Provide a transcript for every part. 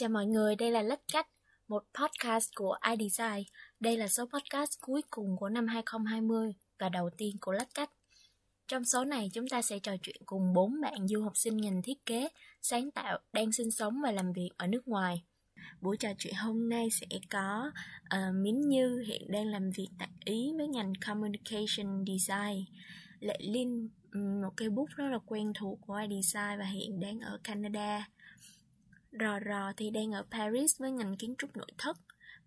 Chào mọi người, đây là Lách Cách, một podcast của iDesign. Đây là số podcast cuối cùng của năm 2020 và đầu tiên của Lách Cách. Trong số này, chúng ta sẽ trò chuyện cùng bốn bạn du học sinh ngành thiết kế, sáng tạo, đang sinh sống và làm việc ở nước ngoài. Buổi trò chuyện hôm nay sẽ có ờ, uh, Mín Như hiện đang làm việc tại Ý với ngành Communication Design. Lệ Linh, một cây bút rất là quen thuộc của iDesign và hiện đang ở Canada. Rò Rò thì đang ở Paris với ngành kiến trúc nội thất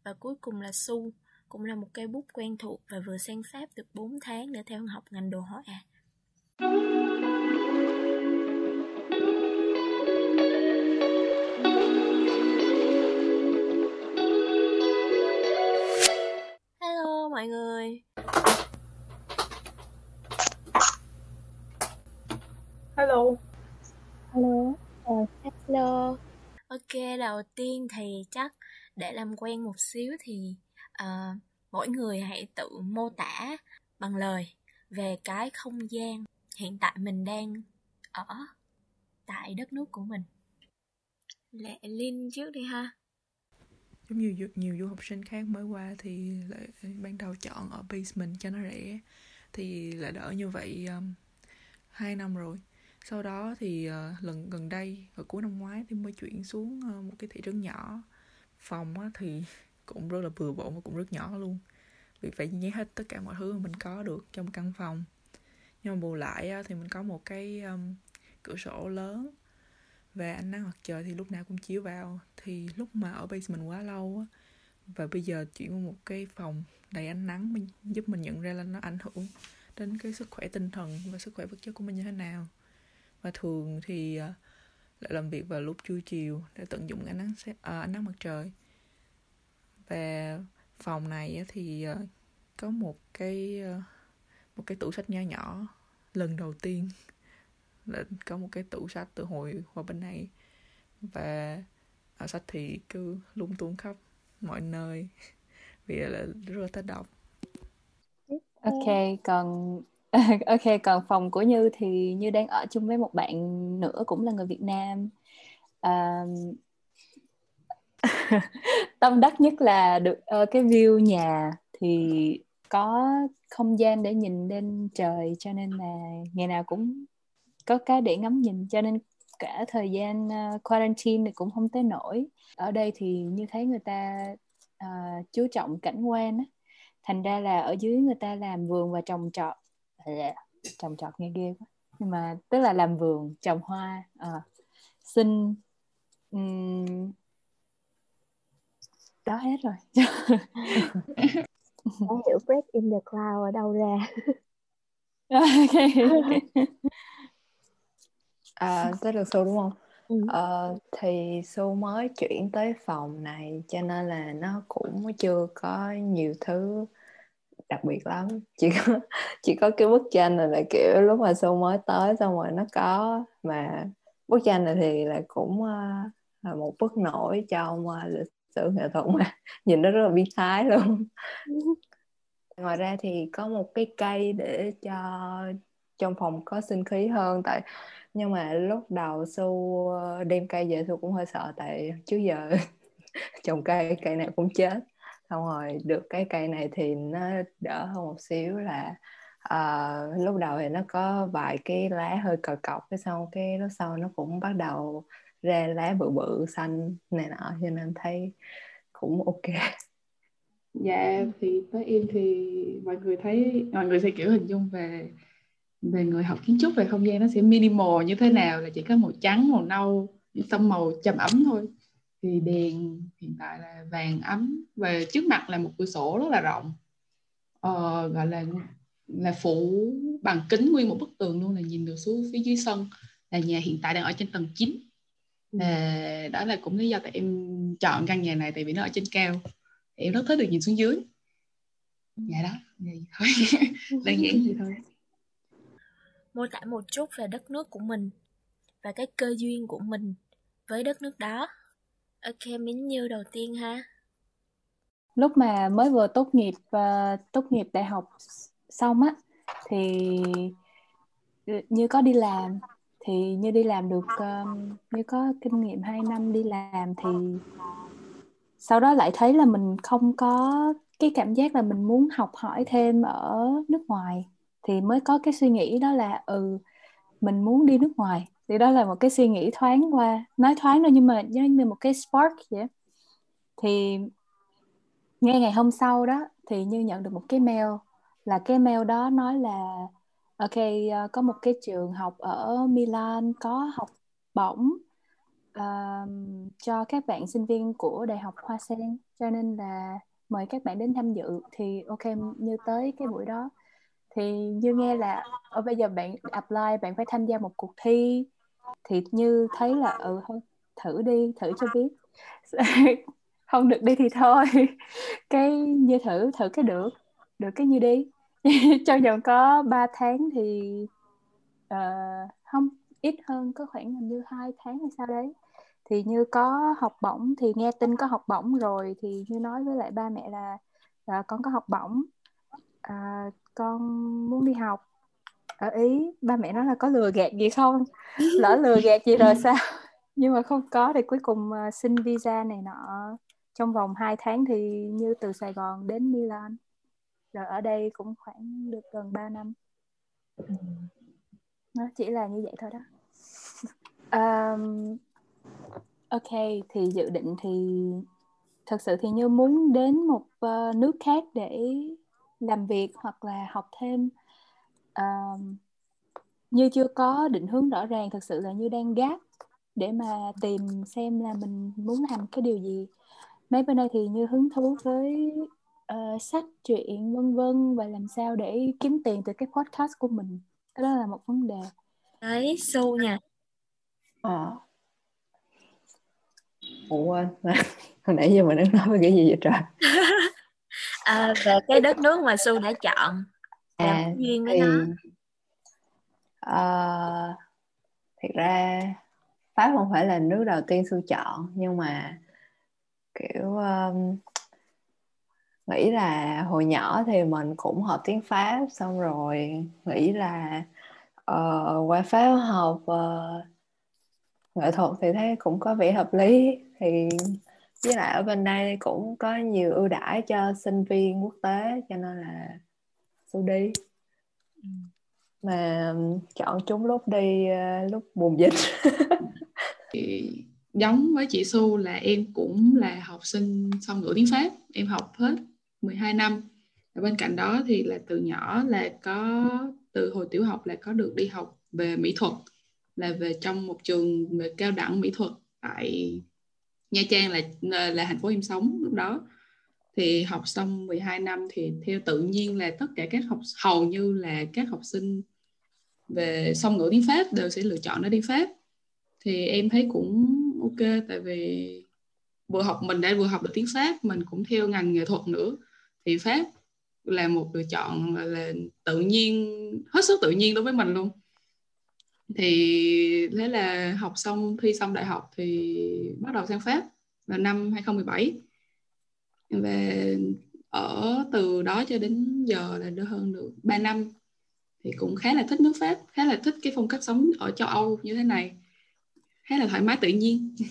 và cuối cùng là Su cũng là một cây bút quen thuộc và vừa sang Pháp được 4 tháng để theo học ngành đồ họa. Hello mọi người. Hello. Hello. Uh, hello. Ok, đầu tiên thì chắc để làm quen một xíu thì uh, mỗi người hãy tự mô tả bằng lời về cái không gian hiện tại mình đang ở tại đất nước của mình. Lệ Linh trước đi ha. Giống như nhiều du học sinh khác mới qua thì lại ban đầu chọn ở basement cho nó rẻ thì lại đỡ như vậy um, 2 năm rồi sau đó thì uh, lần gần đây vào cuối năm ngoái thì mới chuyển xuống uh, một cái thị trấn nhỏ. Phòng á, thì cũng rất là bừa bộn và cũng rất nhỏ luôn. Vì phải nhét hết tất cả mọi thứ mà mình có được trong căn phòng. Nhưng mà bù lại á, thì mình có một cái um, cửa sổ lớn. Và ánh nắng mặt trời thì lúc nào cũng chiếu vào. Thì lúc mà ở basement quá lâu á và bây giờ chuyển qua một cái phòng đầy ánh nắng mình giúp mình nhận ra là nó ảnh hưởng đến cái sức khỏe tinh thần và sức khỏe vật chất của mình như thế nào và thường thì uh, lại làm việc vào lúc trưa chiều để tận dụng ánh nắng uh, ánh nắng mặt trời. Và phòng này thì uh, có một cái uh, một cái tủ sách nhỏ nhỏ. Lần đầu tiên là có một cái tủ sách từ hồi qua bên này. Và ở sách thì cứ lung tung khắp mọi nơi. Vì là rất là thích đọc. Ok còn ok còn phòng của như thì như đang ở chung với một bạn nữa cũng là người Việt Nam. À, tâm đắc nhất là được uh, cái view nhà thì có không gian để nhìn lên trời cho nên là ngày nào cũng có cái để ngắm nhìn cho nên cả thời gian uh, quarantine thì cũng không tới nổi ở đây thì như thấy người ta uh, chú trọng cảnh quan á thành ra là ở dưới người ta làm vườn và trồng trọt trồng trọt nghe ghê quá. Nhưng mà tức là làm vườn trồng hoa à, xin um, đó hết rồi. Đã hiểu break in the cloud ở đâu ra. Okay, à tới được Su đúng không? Ừ. ờ, thì Su mới chuyển tới phòng này cho nên là nó cũng chưa có nhiều thứ đặc biệt lắm. Chỉ có chỉ có cái bức tranh này là kiểu lúc mà Su mới tới xong rồi nó có mà bức tranh này thì là cũng uh, là một bức nổi trong uh, lịch sử nghệ thuật mà nhìn nó rất là biến thái luôn. Ngoài ra thì có một cái cây để cho trong phòng có sinh khí hơn tại nhưng mà lúc đầu su đem cây về su cũng hơi sợ tại trước giờ trồng cây cây nào cũng chết xong rồi được cái cây này thì nó đỡ hơn một xíu là uh, lúc đầu thì nó có vài cái lá hơi cờ cọc cái sau cái lúc sau nó cũng bắt đầu ra lá bự bự xanh này nọ cho nên thấy cũng ok. Dạ thì tới em thì mọi người thấy mọi người sẽ kiểu hình dung về về người học kiến trúc về không gian nó sẽ minimal như thế nào là chỉ có màu trắng màu nâu tông màu trầm ấm thôi thì đèn hiện tại là vàng ấm và trước mặt là một cửa sổ rất là rộng. Ờ, gọi là là phủ bằng kính nguyên một bức tường luôn là nhìn được xuống phía dưới sân. Là nhà hiện tại đang ở trên tầng 9 à, đó là cũng lý do tại em chọn căn nhà này tại vì nó ở trên cao. Em rất thích được nhìn xuống dưới. Dạ đó vậy thôi. Đơn giản. Gì thôi. Mô tả một chút về đất nước của mình và cái cơ duyên của mình với đất nước đó Ok, Mính Như đầu tiên ha. Lúc mà mới vừa tốt nghiệp uh, tốt nghiệp đại học xong á thì như có đi làm thì như đi làm được um, như có kinh nghiệm 2 năm đi làm thì sau đó lại thấy là mình không có cái cảm giác là mình muốn học hỏi thêm ở nước ngoài thì mới có cái suy nghĩ đó là ừ mình muốn đi nước ngoài thì đó là một cái suy nghĩ thoáng qua. Nói thoáng thôi nhưng mà giống như một cái spark vậy thì ngay ngày hôm sau đó thì như nhận được một cái mail là cái mail đó nói là ok ờ, có một cái trường học ở Milan có học bổng uh, cho các bạn sinh viên của đại học Hoa Sen cho nên là mời các bạn đến tham dự. Thì ok như tới cái buổi đó. Thì như nghe là ở bây giờ bạn apply bạn phải tham gia một cuộc thi thì như thấy là ừ thôi thử đi thử cho biết. Không được đi thì thôi. Cái như thử thử cái được được cái như đi. Trong vòng có 3 tháng thì uh, không ít hơn có khoảng hình như hai tháng hay sao đấy. Thì như có học bổng thì nghe tin có học bổng rồi thì như nói với lại ba mẹ là, là con có học bổng. À, con muốn đi học ở ý ba mẹ nói là có lừa gạt gì không? Lỡ lừa gạt gì rồi sao? Nhưng mà không có thì cuối cùng uh, xin visa này nọ trong vòng 2 tháng thì như từ Sài Gòn đến Milan. Rồi ở đây cũng khoảng được gần 3 năm. Nó chỉ là như vậy thôi đó. Um, ok thì dự định thì thật sự thì như muốn đến một uh, nước khác để làm việc hoặc là học thêm uh, như chưa có định hướng rõ ràng thật sự là như đang gáp để mà tìm xem là mình muốn làm cái điều gì. Mấy bên đây thì như hứng thú với uh, sách truyện vân vân và làm sao để kiếm tiền từ cái podcast của mình. Đó là một vấn đề. Đấy sâu nha. Ờ. Ủa quên. Hồi nãy giờ mình đang nói về cái gì vậy trời? À, về cái đất nước mà su đã chọn à, duyên với thì, nó. uh, thiệt ra pháp không phải là nước đầu tiên su chọn nhưng mà kiểu um, nghĩ là hồi nhỏ thì mình cũng học tiếng pháp xong rồi nghĩ là uh, qua pháp học uh, nghệ thuật thì thấy cũng có vẻ hợp lý. Thì với lại ở bên đây cũng có nhiều ưu đãi cho sinh viên quốc tế cho nên là su đi. Ừ. mà chọn chúng lúc đi uh, lúc bùng dịch. Giống với chị Su là em cũng là học sinh song ngữ tiếng Pháp. Em học hết 12 năm. Và bên cạnh đó thì là từ nhỏ là có từ hồi tiểu học là có được đi học về mỹ thuật là về trong một trường về cao đẳng mỹ thuật tại Nha Trang là là thành phố em sống lúc đó thì học xong 12 năm thì theo tự nhiên là tất cả các học hầu như là các học sinh về song ngữ tiếng Pháp đều sẽ lựa chọn nó đi Pháp. Thì em thấy cũng ok, tại vì vừa học, mình đã vừa học được tiếng Pháp, mình cũng theo ngành nghệ thuật nữa. Thì Pháp là một lựa chọn là tự nhiên, hết sức tự nhiên đối với mình luôn. Thì thế là học xong, thi xong đại học thì bắt đầu sang Pháp là năm 2017 và ở từ đó cho đến giờ là được hơn được 3 năm. Thì cũng khá là thích nước Pháp khá là thích cái phong cách sống ở châu Âu như thế này. Khá là thoải mái tự nhiên.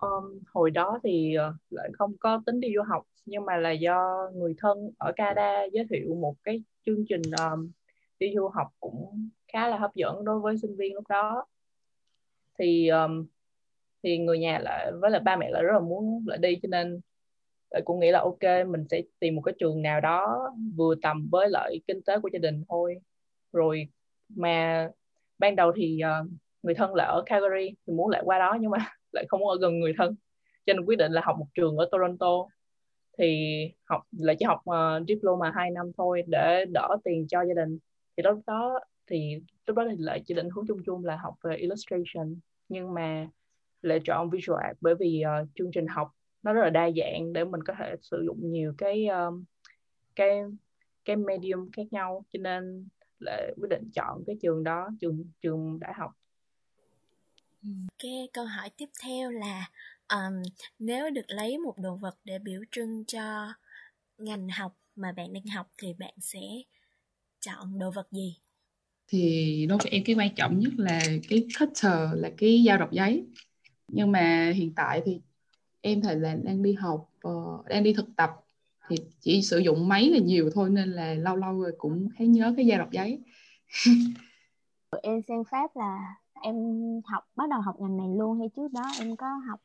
Um, hồi đó thì ờ, lại không có tính đi du học nhưng mà là do người thân ở Canada giới thiệu một cái chương trình um, đi du học cũng khá là hấp dẫn đối với sinh viên lúc đó. Thì um, thì người nhà lại với lại ba mẹ lại rất là muốn lại đi cho nên cũng nghĩ là ok mình sẽ tìm một cái trường nào đó vừa tầm với lợi kinh tế của gia đình thôi. Rồi mà ban đầu thì uh, người thân là ở Calgary thì muốn lại qua đó nhưng mà lại không muốn ở gần người thân. Cho nên quyết định là học một trường ở Toronto. Thì học là chỉ học uh, diploma 2 năm thôi để đỡ tiền cho gia đình. Thì lúc đó thì lúc đó thì lại chỉ định hướng chung chung là học về illustration. Nhưng mà lại chọn visual art bởi vì uh, chương trình học nó rất là đa dạng để mình có thể sử dụng nhiều cái um, cái cái medium khác nhau. Cho nên lại quyết định chọn cái trường đó trường trường đại học. Cái câu hỏi tiếp theo là um, nếu được lấy một đồ vật để biểu trưng cho ngành học mà bạn đang học thì bạn sẽ chọn đồ vật gì? Thì đối với em cái quan trọng nhất là cái cutter là cái dao đọc giấy. Nhưng mà hiện tại thì em thì là đang đi học uh, đang đi thực tập thì chỉ sử dụng máy là nhiều thôi nên là lâu lâu rồi cũng thấy nhớ cái dao đọc giấy em sang Pháp là em học bắt đầu học ngành này luôn hay trước đó em có học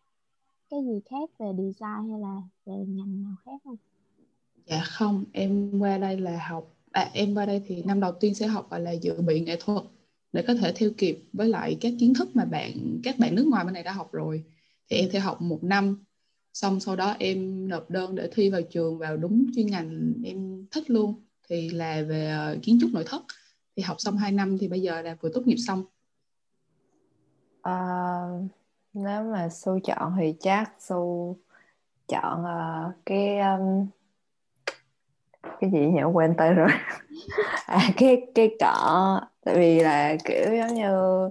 cái gì khác về design hay là về ngành nào khác không? Dạ không, em qua đây là học à, em qua đây thì năm đầu tiên sẽ học gọi là dự bị nghệ thuật để có thể theo kịp với lại các kiến thức mà bạn các bạn nước ngoài bên này đã học rồi thì em theo học một năm xong sau đó em nộp đơn để thi vào trường vào đúng chuyên ngành em thích luôn. Thì là về ờ, kiến trúc nội thất. Thì học xong 2 năm thì bây giờ là vừa tốt nghiệp xong. À, nếu mà su chọn thì chắc su chọn uh, cái um, cái gì nhỉ? Quên tên rồi. À, cái cái cọ tại vì là kiểu giống như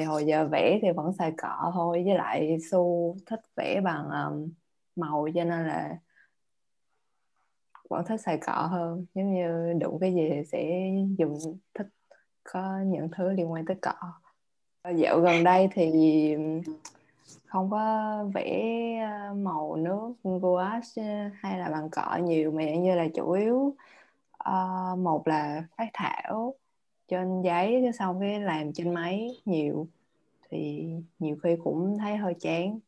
thì hồi giờ vẽ thì vẫn xài cọ thôi với lại su thích vẽ bằng um, màu cho nên là vẫn thích xài cọ hơn. Giống như đụng cái gì thì sẽ dùng thích có những thứ liên quan tới cọ. Dạo gần đây thì không có vẽ màu nước gouache hay là bằng cọ nhiều mà như là chủ yếu uh, một là phát thảo trên giấy, cái xong cái làm trên máy nhiều. Thì nhiều khi cũng thấy hơi chán.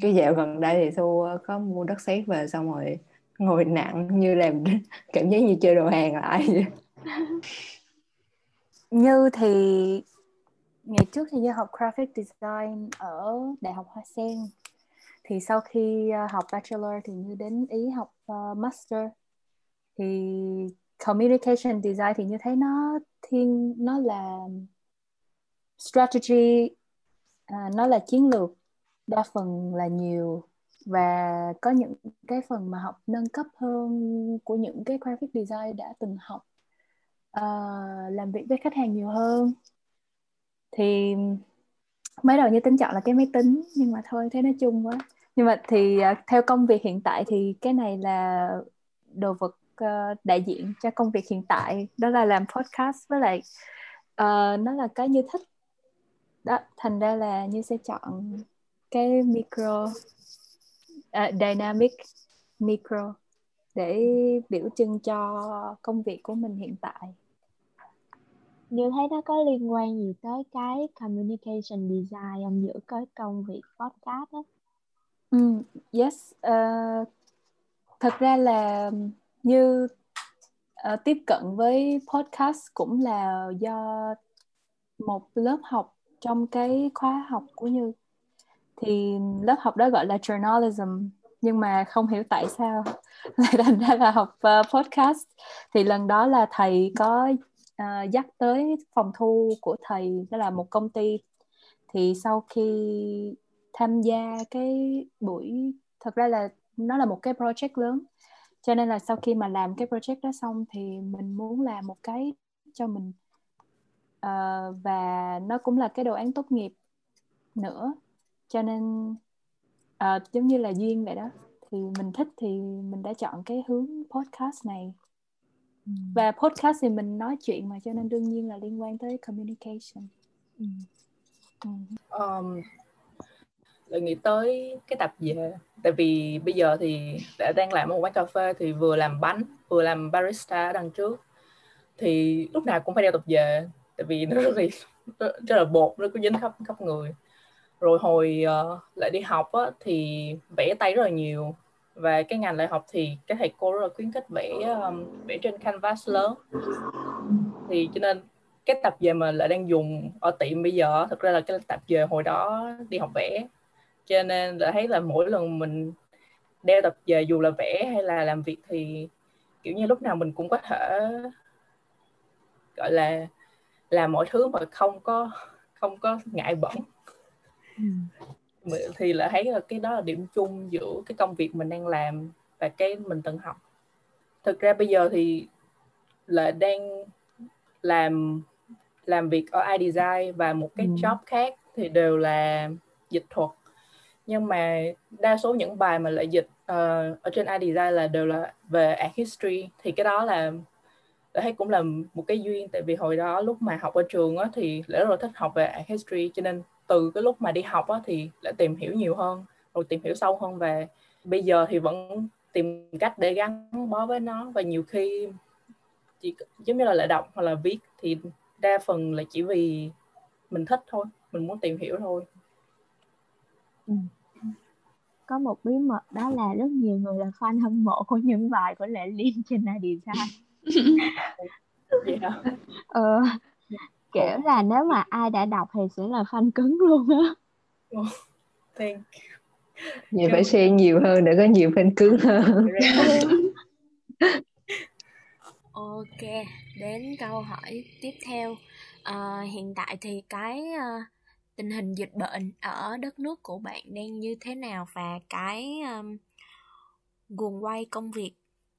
Cái dạo gần đây thì thu có mua đất sét về, xong rồi ngồi nặng như làm cảm giác như chơi đồ hàng lại vậy? Như thì ngày trước thì như học graphic design ở đại học Hoa Sen. Thì sau khi à, học bachelor thì như đến ý học à, master. Thì communication design thì như thấy nó thiên nó là strategy uh, nó là chiến lược đa phần là nhiều và có những cái phần mà học nâng cấp hơn của những cái graphic design đã từng học. Uh, làm việc với khách hàng nhiều hơn. Thì mới đầu như tính chọn là cái máy tính nhưng mà thôi thấy nó chung quá. Nhưng mà thì uh, theo công việc hiện tại thì cái này là đồ vật uh, đại diện cho công việc hiện tại đó là làm podcast với lại uh, nó là cái như thích. Đó thành ra là như sẽ chọn cái micro uh, dynamic micro để biểu trưng cho công việc của mình hiện tại. Như thấy nó có liên quan gì tới cái communication design không giữa cái công việc podcast đó mm, yes uh, thật ra là như uh, tiếp cận với podcast cũng là do một lớp học trong cái khóa học của như. Thì lớp học đó gọi là journalism nhưng mà không hiểu tại sao lại thành ra là học uh, podcast. Thì lần đó là thầy có uh, dắt tới phòng thu của thầy đó là một công ty. Thì sau khi tham gia cái buổi thật ra là nó là một cái project lớn cho nên là sau khi mà làm cái project đó xong thì mình muốn làm một cái cho mình uh, và nó cũng là cái đồ án tốt nghiệp nữa cho nên uh, giống như là duyên vậy đó thì mình thích thì mình đã chọn cái hướng podcast này ừ. và podcast thì mình nói chuyện mà cho nên đương nhiên là liên quan tới communication ừ. Um, lại nghĩ tới cái tập về tại vì bây giờ thì đã đang làm ở một quán cà phê thì vừa làm bánh vừa làm barista đằng trước. Thì lúc nào cũng phải đeo tập về tại vì nó rất là rất là bột nó cứ dính khắp khắp người. Rồi hồi uh, lại đi học á, thì vẽ tay rất là nhiều. Và cái ngành lại học thì các thầy cô rất là khuyến khích vẽ um, vẽ trên canvas lớn. Thì cho nên cái tập về mà lại đang dùng ở tiệm bây giờ thực ra là cái tập về hồi đó đi học vẽ cho nên là thấy là mỗi lần mình đeo tập về dù là vẽ hay là làm việc thì kiểu như lúc nào mình cũng có thể gọi là làm mọi thứ mà không có không có ngại bẩn. Thì lại thấy là cái đó là điểm chung giữa cái công việc mình đang làm và cái mình từng học. Thực ra bây giờ thì là đang làm làm việc ở iDesign và một cái ừ. job khác thì đều là dịch thuật nhưng mà đa số những bài mà lại dịch uh, ở trên iDesign là đều là về art history thì cái đó là thấy cũng là một cái duyên. Tại vì hồi đó lúc mà học ở trường á thì lễ rất là thích học về art history cho nên từ cái lúc mà đi học á thì lại tìm hiểu nhiều hơn rồi tìm hiểu sâu hơn về bây giờ thì vẫn tìm cách để gắn bó với nó. Và nhiều khi chỉ giống như là lại đọc hoặc là viết thì đa phần là chỉ vì mình thích thôi mình muốn tìm hiểu thôi. Ừ có một bí mật đó là rất nhiều người là fan hâm mộ của những bài của Lệ Liên trên Design. Yeah. ờ, kiểu là nếu mà ai đã đọc thì sẽ là fan cứng luôn á. Oh, thank Vậy phải share nhiều hơn để có nhiều fan cứng hơn. Ok, đến câu hỏi tiếp theo. À, hiện tại thì cái uh, tình hình dịch bệnh ở đất nước của bạn đang như thế nào và cái um, guồng quay công việc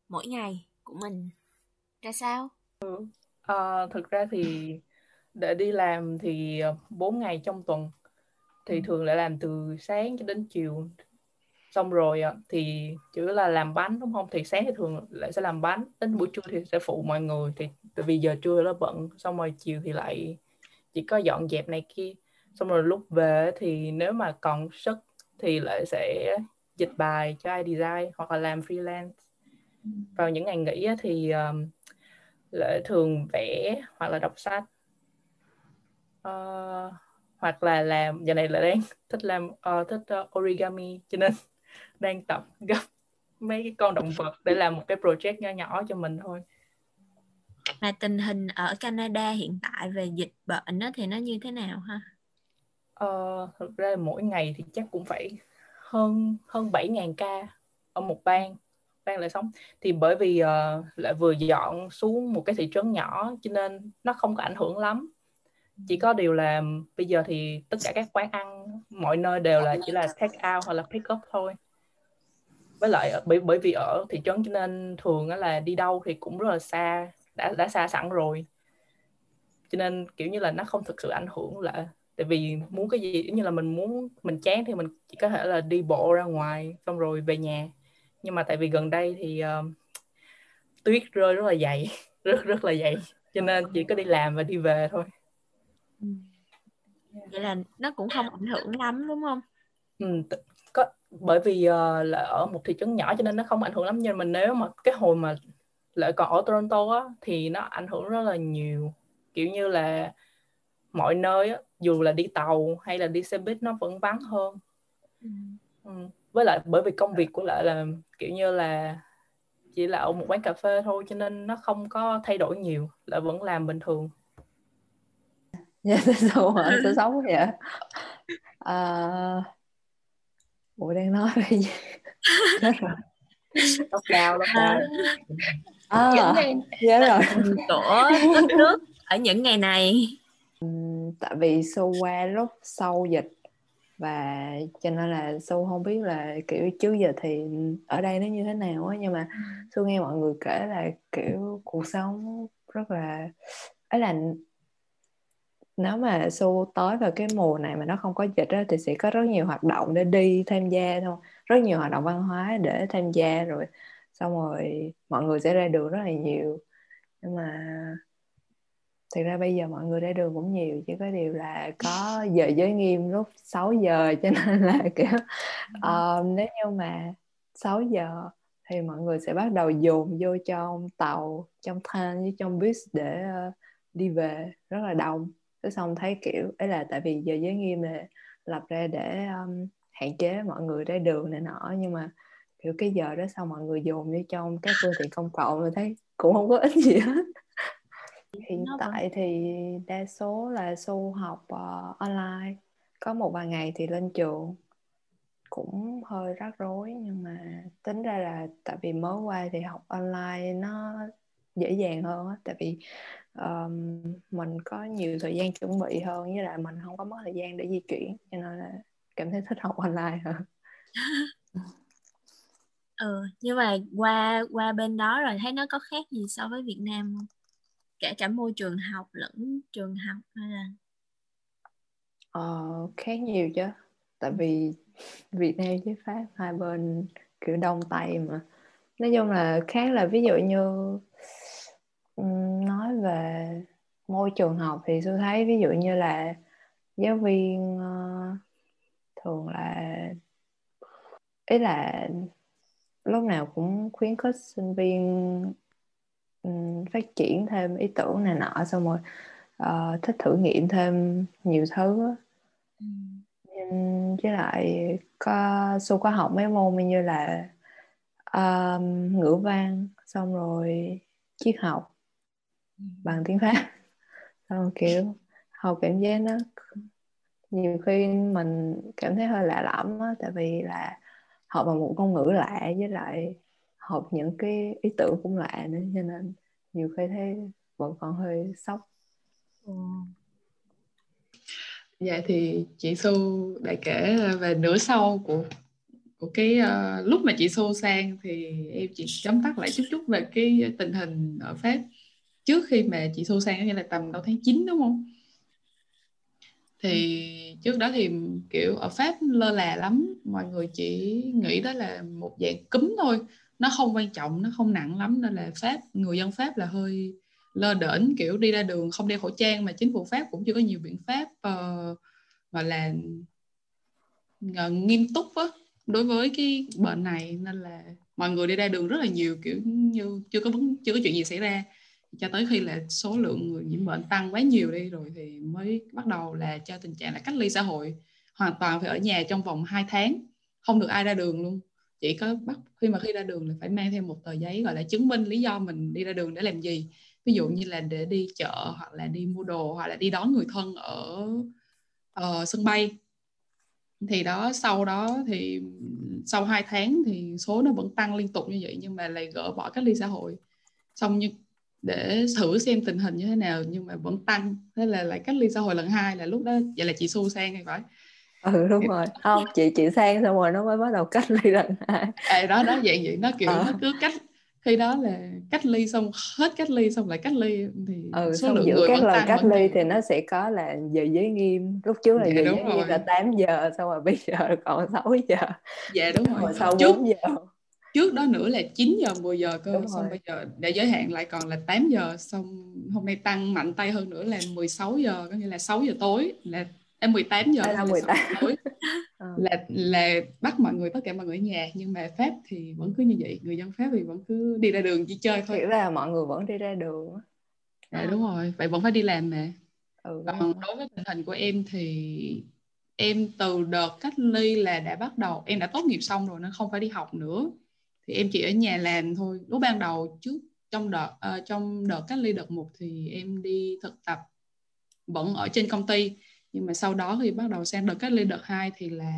mỗi ngày của mình ra sao? Ừ. À, thực ra thì để đi làm thì 4 ngày trong tuần thì ừ. thường lại làm từ sáng cho đến chiều xong rồi thì chủ yếu là làm bánh đúng không thì sáng thì thường lại sẽ làm bánh đến buổi trưa thì sẽ phụ mọi người thì tại vì giờ trưa nó bận xong rồi chiều thì lại chỉ có dọn dẹp này kia xong rồi lúc về thì nếu mà còn sức thì lại sẽ dịch bài cho iDesign hoặc là làm freelance. Vào những ngày nghỉ thì um, lại thường vẽ hoặc là đọc sách. Uh, hoặc là làm giờ này là đang thích làm uh, thích uh, origami cho nên đang tập gấp mấy cái con động vật để làm một cái project nhỏ nhỏ cho mình thôi. Mà tình hình ở Canada hiện tại về dịch bệnh đó thì nó như thế nào ha? Ờ, thực ra mỗi ngày thì chắc cũng phải hơn hơn 7.000 ca ở một bang bang lại sống. Thì bởi vì uh, lại vừa dọn xuống một cái thị trấn nhỏ cho nên nó không có ảnh hưởng lắm. Chỉ có điều là bây giờ thì tất cả các quán ăn mọi nơi đều là chỉ là take out hoặc là pick up thôi. Với lại ờ, bởi bởi vì ở thị trấn cho nên thường là đi đâu thì cũng rất là xa đã đã xa sẵn rồi. Cho nên kiểu như là nó không thực sự ảnh hưởng là tại vì muốn cái gì như là mình muốn mình chán thì mình chỉ có thể là đi bộ ra ngoài xong rồi về nhà. Nhưng mà tại vì gần đây thì uh, tuyết rơi rất là dày rất rất là dày cho nên chỉ có đi làm và đi về thôi. Vậy là nó cũng không ảnh hưởng lắm đúng không? Ừ, có bởi vì uh, là ở một thị trấn nhỏ cho nên nó không ảnh hưởng lắm. Nhưng mà nếu mà cái hồi mà lại còn ở Toronto á thì nó ảnh hưởng rất là nhiều. Kiểu như là mọi nơi á, dù là đi tàu hay là đi xe buýt nó vẫn vắng hơn. Ừ. Ừ. với lại bởi vì công việc của lại là kiểu như là chỉ là ở một quán cà phê thôi cho nên nó không có thay đổi nhiều lại vẫn làm bình thường. Dạ sao mà sao sống vậy? À, ủa đang nói về gì? Chết rồi. Tóc cao tóc cao. À, những ngày nhớ rồi. Của đất nước ở những ngày này tại vì su qua lúc sau dịch và cho nên là su không biết là kiểu trước giờ thì ở đây nó như thế nào á nhưng mà su nghe mọi người kể là kiểu cuộc sống rất là ấy là nếu mà su tới vào cái mùa này mà nó không có dịch á, thì sẽ có rất nhiều hoạt động để đi tham gia thôi rất nhiều hoạt động văn hóa để tham gia rồi xong rồi mọi người sẽ ra đường rất là nhiều. Nhưng mà thực ra bây giờ mọi người ra đường cũng nhiều chỉ có điều là có giờ giới nghiêm lúc 6 giờ cho nên là kiểu uh, nếu như mà 6 giờ thì mọi người sẽ bắt đầu dồn vô trong tàu trong than với trong bus để uh, đi về rất là đông. Cái xong thấy kiểu ấy là tại vì giờ giới nghiêm là lập ra để um, hạn chế mọi người ra đường này nọ nhưng mà kiểu cái giờ đó sau mọi người dồn vô trong các phương tiện công cộng rồi thấy cũng không có ích gì hết hiện tại thì đa số là su học uh, online. Có một vài ngày thì lên trường cũng hơi rắc rối nhưng mà tính ra là tại vì mới qua thì học online nó dễ dàng hơn á. Tại vì um, mình có nhiều thời gian chuẩn bị hơn với lại mình không có mất thời gian để di chuyển cho nên là cảm thấy thích học online hơn. Ừ nhưng mà qua qua bên đó rồi thấy nó có khác gì so với Việt Nam không kể cả môi trường học lẫn trường học hay là ờ, khác nhiều chứ. Tại vì Việt Nam với Pháp hai bên kiểu đông tây mà. Nói chung là khác là ví dụ như nói về môi trường học thì tôi thấy ví dụ như là giáo viên uh, thường là ý là lúc nào cũng khuyến khích sinh viên um, phát triển thêm ý tưởng này nọ xong rồi uh, thích thử nghiệm thêm nhiều thứ ừ. với lại có số có học mấy môn như là um, ngữ văn xong rồi triết học bằng tiếng pháp. Xong kiểu học cảm giác nó nhiều khi mình cảm thấy hơi lạ lẫm á tại vì là học bằng một ngôn ngữ lạ với lại học những cái ý tưởng cũng lạ nữa cho nên nhiều khi thấy vẫn còn hơi sốc ừ. dạ thì chị Su đã kể về nửa sau của của cái uh, lúc mà chị Su sang thì em chỉ chấm tắt lại chút chút về cái tình hình ở Pháp trước khi mà chị Su sang nghĩa là tầm đầu tháng 9 đúng không? Thì ừ. trước đó thì kiểu ở Pháp lơ là lắm, mọi người chỉ nghĩ đó là một dạng cúm thôi, nó không quan trọng, nó không nặng lắm nên là Pháp người dân Pháp là hơi lơ đễnh kiểu đi ra đường không đeo khẩu trang mà chính phủ Pháp cũng chưa có nhiều biện pháp ờ, uh, gọi là uh, nghiêm túc á đối với cái bệnh này. Nên là mọi người đi ra đường rất là nhiều kiểu như chưa có vấn chưa có chuyện gì xảy ra. Cho tới khi là số lượng người nhiễm bệnh tăng quá nhiều đi rồi thì mới bắt đầu là cho tình trạng là cách ly xã hội hoàn toàn phải ở nhà trong vòng 2 tháng không được ai ra đường luôn chỉ có bắt khi mà khi ra đường là phải mang theo một tờ giấy gọi là chứng minh lý do mình đi ra đường để làm gì. Ví dụ như là để đi chợ hoặc là đi mua đồ hoặc là đi đón người thân ở uh, sân bay. Thì đó sau đó thì sau 2 tháng thì số nó vẫn tăng liên tục như vậy nhưng mà lại gỡ bỏ cách ly xã hội. Xong như để thử xem tình hình như thế nào nhưng mà vẫn tăng. Thế là lại cách ly xã hội lần hai là lúc đó vậy là chị xu sang thì phải. ừ đúng rồi. Không chị chị sang xong rồi nó mới bắt đầu cách ly lần hai. À, đó đó vậy vậy. Nó kiểu à. nó cứ cách khi đó là cách ly xong hết cách ly xong lại cách ly thì ừ, số lượng giữa các lần cách ly thì nó sẽ có là giờ giới nghiêm. Lúc trước là dạ, giờ giới nghiêm là 8 giờ xong rồi bây giờ còn 6 giờ. Dạ đúng rồi, rồi sau trước, 4 giờ. trước đó nữa là 9 giờ 10 giờ cơ đúng xong rồi. bây giờ để giới hạn lại còn là 8 giờ xong hôm nay tăng mạnh tay hơn nữa là 16 giờ có nghĩa là 6 giờ tối là em 18 giờ là 18 tối. Ờ. là là bắt mọi người tất cả mọi người ở nhà nhưng mà Pháp thì vẫn cứ như vậy người dân Pháp thì vẫn cứ đi ra đường chỉ chơi thôi. Hiểu là mọi người vẫn đi ra đường dạ đúng rồi vậy vẫn phải đi làm mà. Ừ. còn đối với tình hình của em thì em từ đợt cách ly là đã bắt đầu em đã tốt nghiệp xong rồi nên không phải đi học nữa. Thì em chỉ ở nhà làm thôi. Lúc ban đầu trước trong đợt uh, trong đợt cách ly đợt một thì em đi thực tập vẫn ở trên công ty nhưng mà sau đó thì bắt đầu sang đợt cách ly đợt 2 thì là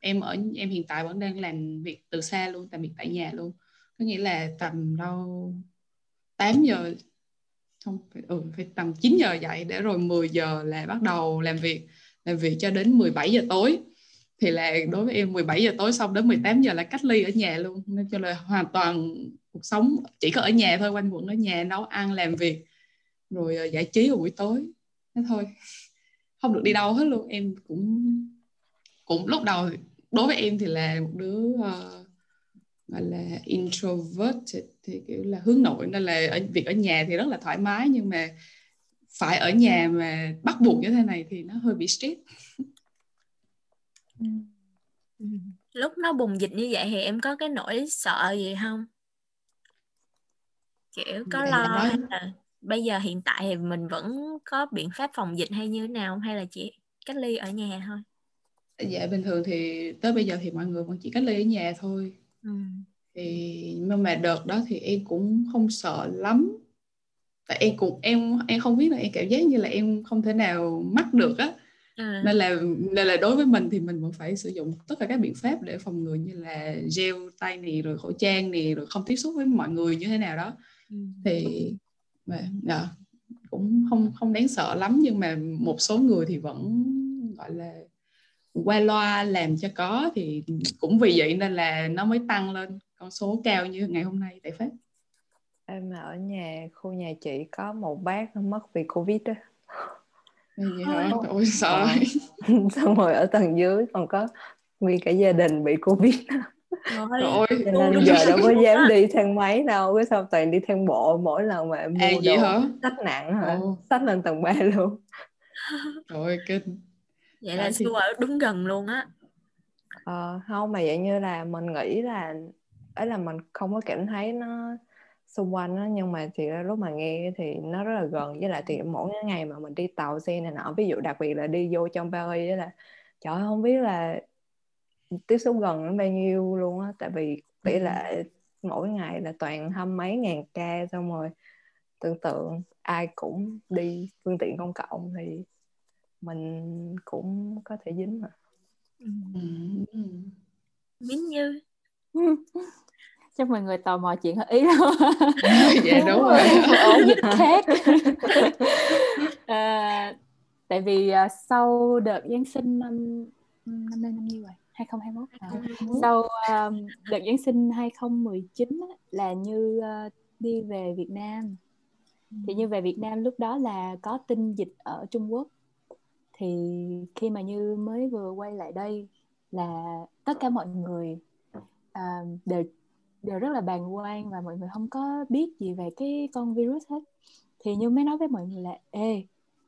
em ở em hiện tại vẫn đang làm việc từ xa luôn làm việc tại nhà luôn. Có nghĩa là tầm đâu 8 giờ không phải, ừ, phải tầm 9 giờ dậy để rồi 10 giờ là bắt đầu làm việc làm việc cho đến 17 giờ tối. Thì là đối với em 17 giờ tối xong đến 18 giờ là cách ly ở nhà luôn. Nên cho là hoàn toàn cuộc sống chỉ có ở nhà thôi quanh quẩn ở nhà nấu ăn làm việc rồi ờ, giải trí vào buổi tối. Thế thôi không được đi đâu hết luôn. Em cũng cũng lúc đầu đối với em thì là một đứa uh, gọi là introvert thì kiểu là hướng nội nên là ở, việc ở nhà thì rất là thoải mái nhưng mà phải ở nhà mà bắt buộc như thế này thì nó hơi bị stress. Ừ. Lúc nó bùng dịch như vậy thì em có cái nỗi sợ gì không? Kiểu có lo hay là bây giờ hiện tại thì mình vẫn có biện pháp phòng dịch hay như thế nào hay là chỉ cách ly ở nhà thôi dạ bình thường thì tới bây giờ thì mọi người vẫn chỉ cách ly ở nhà thôi ừ. thì nhưng mà đợt đó thì em cũng không sợ lắm tại em cũng em em không biết là em cảm giác như là em không thể nào mắc được á à. nên là nên là đối với mình thì mình vẫn phải sử dụng tất cả các biện pháp để phòng ngừa như là gel tay này rồi khẩu trang này rồi không tiếp xúc với mọi người như thế nào đó ừ. thì à, cũng không không đáng sợ lắm nhưng mà một số người thì vẫn gọi là qua loa làm cho có thì cũng vì vậy nên là nó mới tăng lên con số cao như ngày hôm nay tại Pháp. Em ở nhà khu nhà chị có một bác mất vì covid đó vậy hả? Ôi sợ. Ờ. xong rồi ở tầng dưới còn có nguyên cả gia đình bị covid Rồi, Cho nên giờ đâu có dám đi thang máy đâu cái sao toàn đi thang bộ mỗi lần mà mua à, đồ hả? sách nặng hả? Ồ. sách lên tầng 3 luôn. Rồi kinh vậy là thì... ở đúng gần luôn á. Ờ, không mà vậy như là mình nghĩ là ấy là mình không có cảm thấy nó xung quanh đó nhưng mà thì lúc mà nghe thì nó rất là gần với lại thì mỗi ngày mà mình đi tàu xe này nọ ví dụ đặc biệt là đi vô trong Paris đó là trời ơi, không biết là tiếp xúc gần nó bao nhiêu luôn á tại vì tỷ ừ. lệ mỗi ngày là toàn hăm mấy ngàn ca xong rồi tưởng tượng ai cũng đi phương tiện công cộng thì mình cũng có thể dính mà. Ừ. dính như. Chắc mọi người tò mò chuyện ở ý đâu dạ đúng rồi. Ổ dịch khác. À, tại vì uh, sau đợt giáng sinh năm năm nay năm nhiêu rồi 2021 à. sau um, đợt giáng sinh 2019 á, là như uh, đi về Việt Nam. Thì như về Việt Nam lúc đó là có tin dịch ở Trung Quốc. Thì khi mà như mới vừa quay lại đây là tất cả mọi người uh, đều đều rất là bàng quan và mọi người không có biết gì về cái con virus hết. Thì như mới nói với mọi người là ê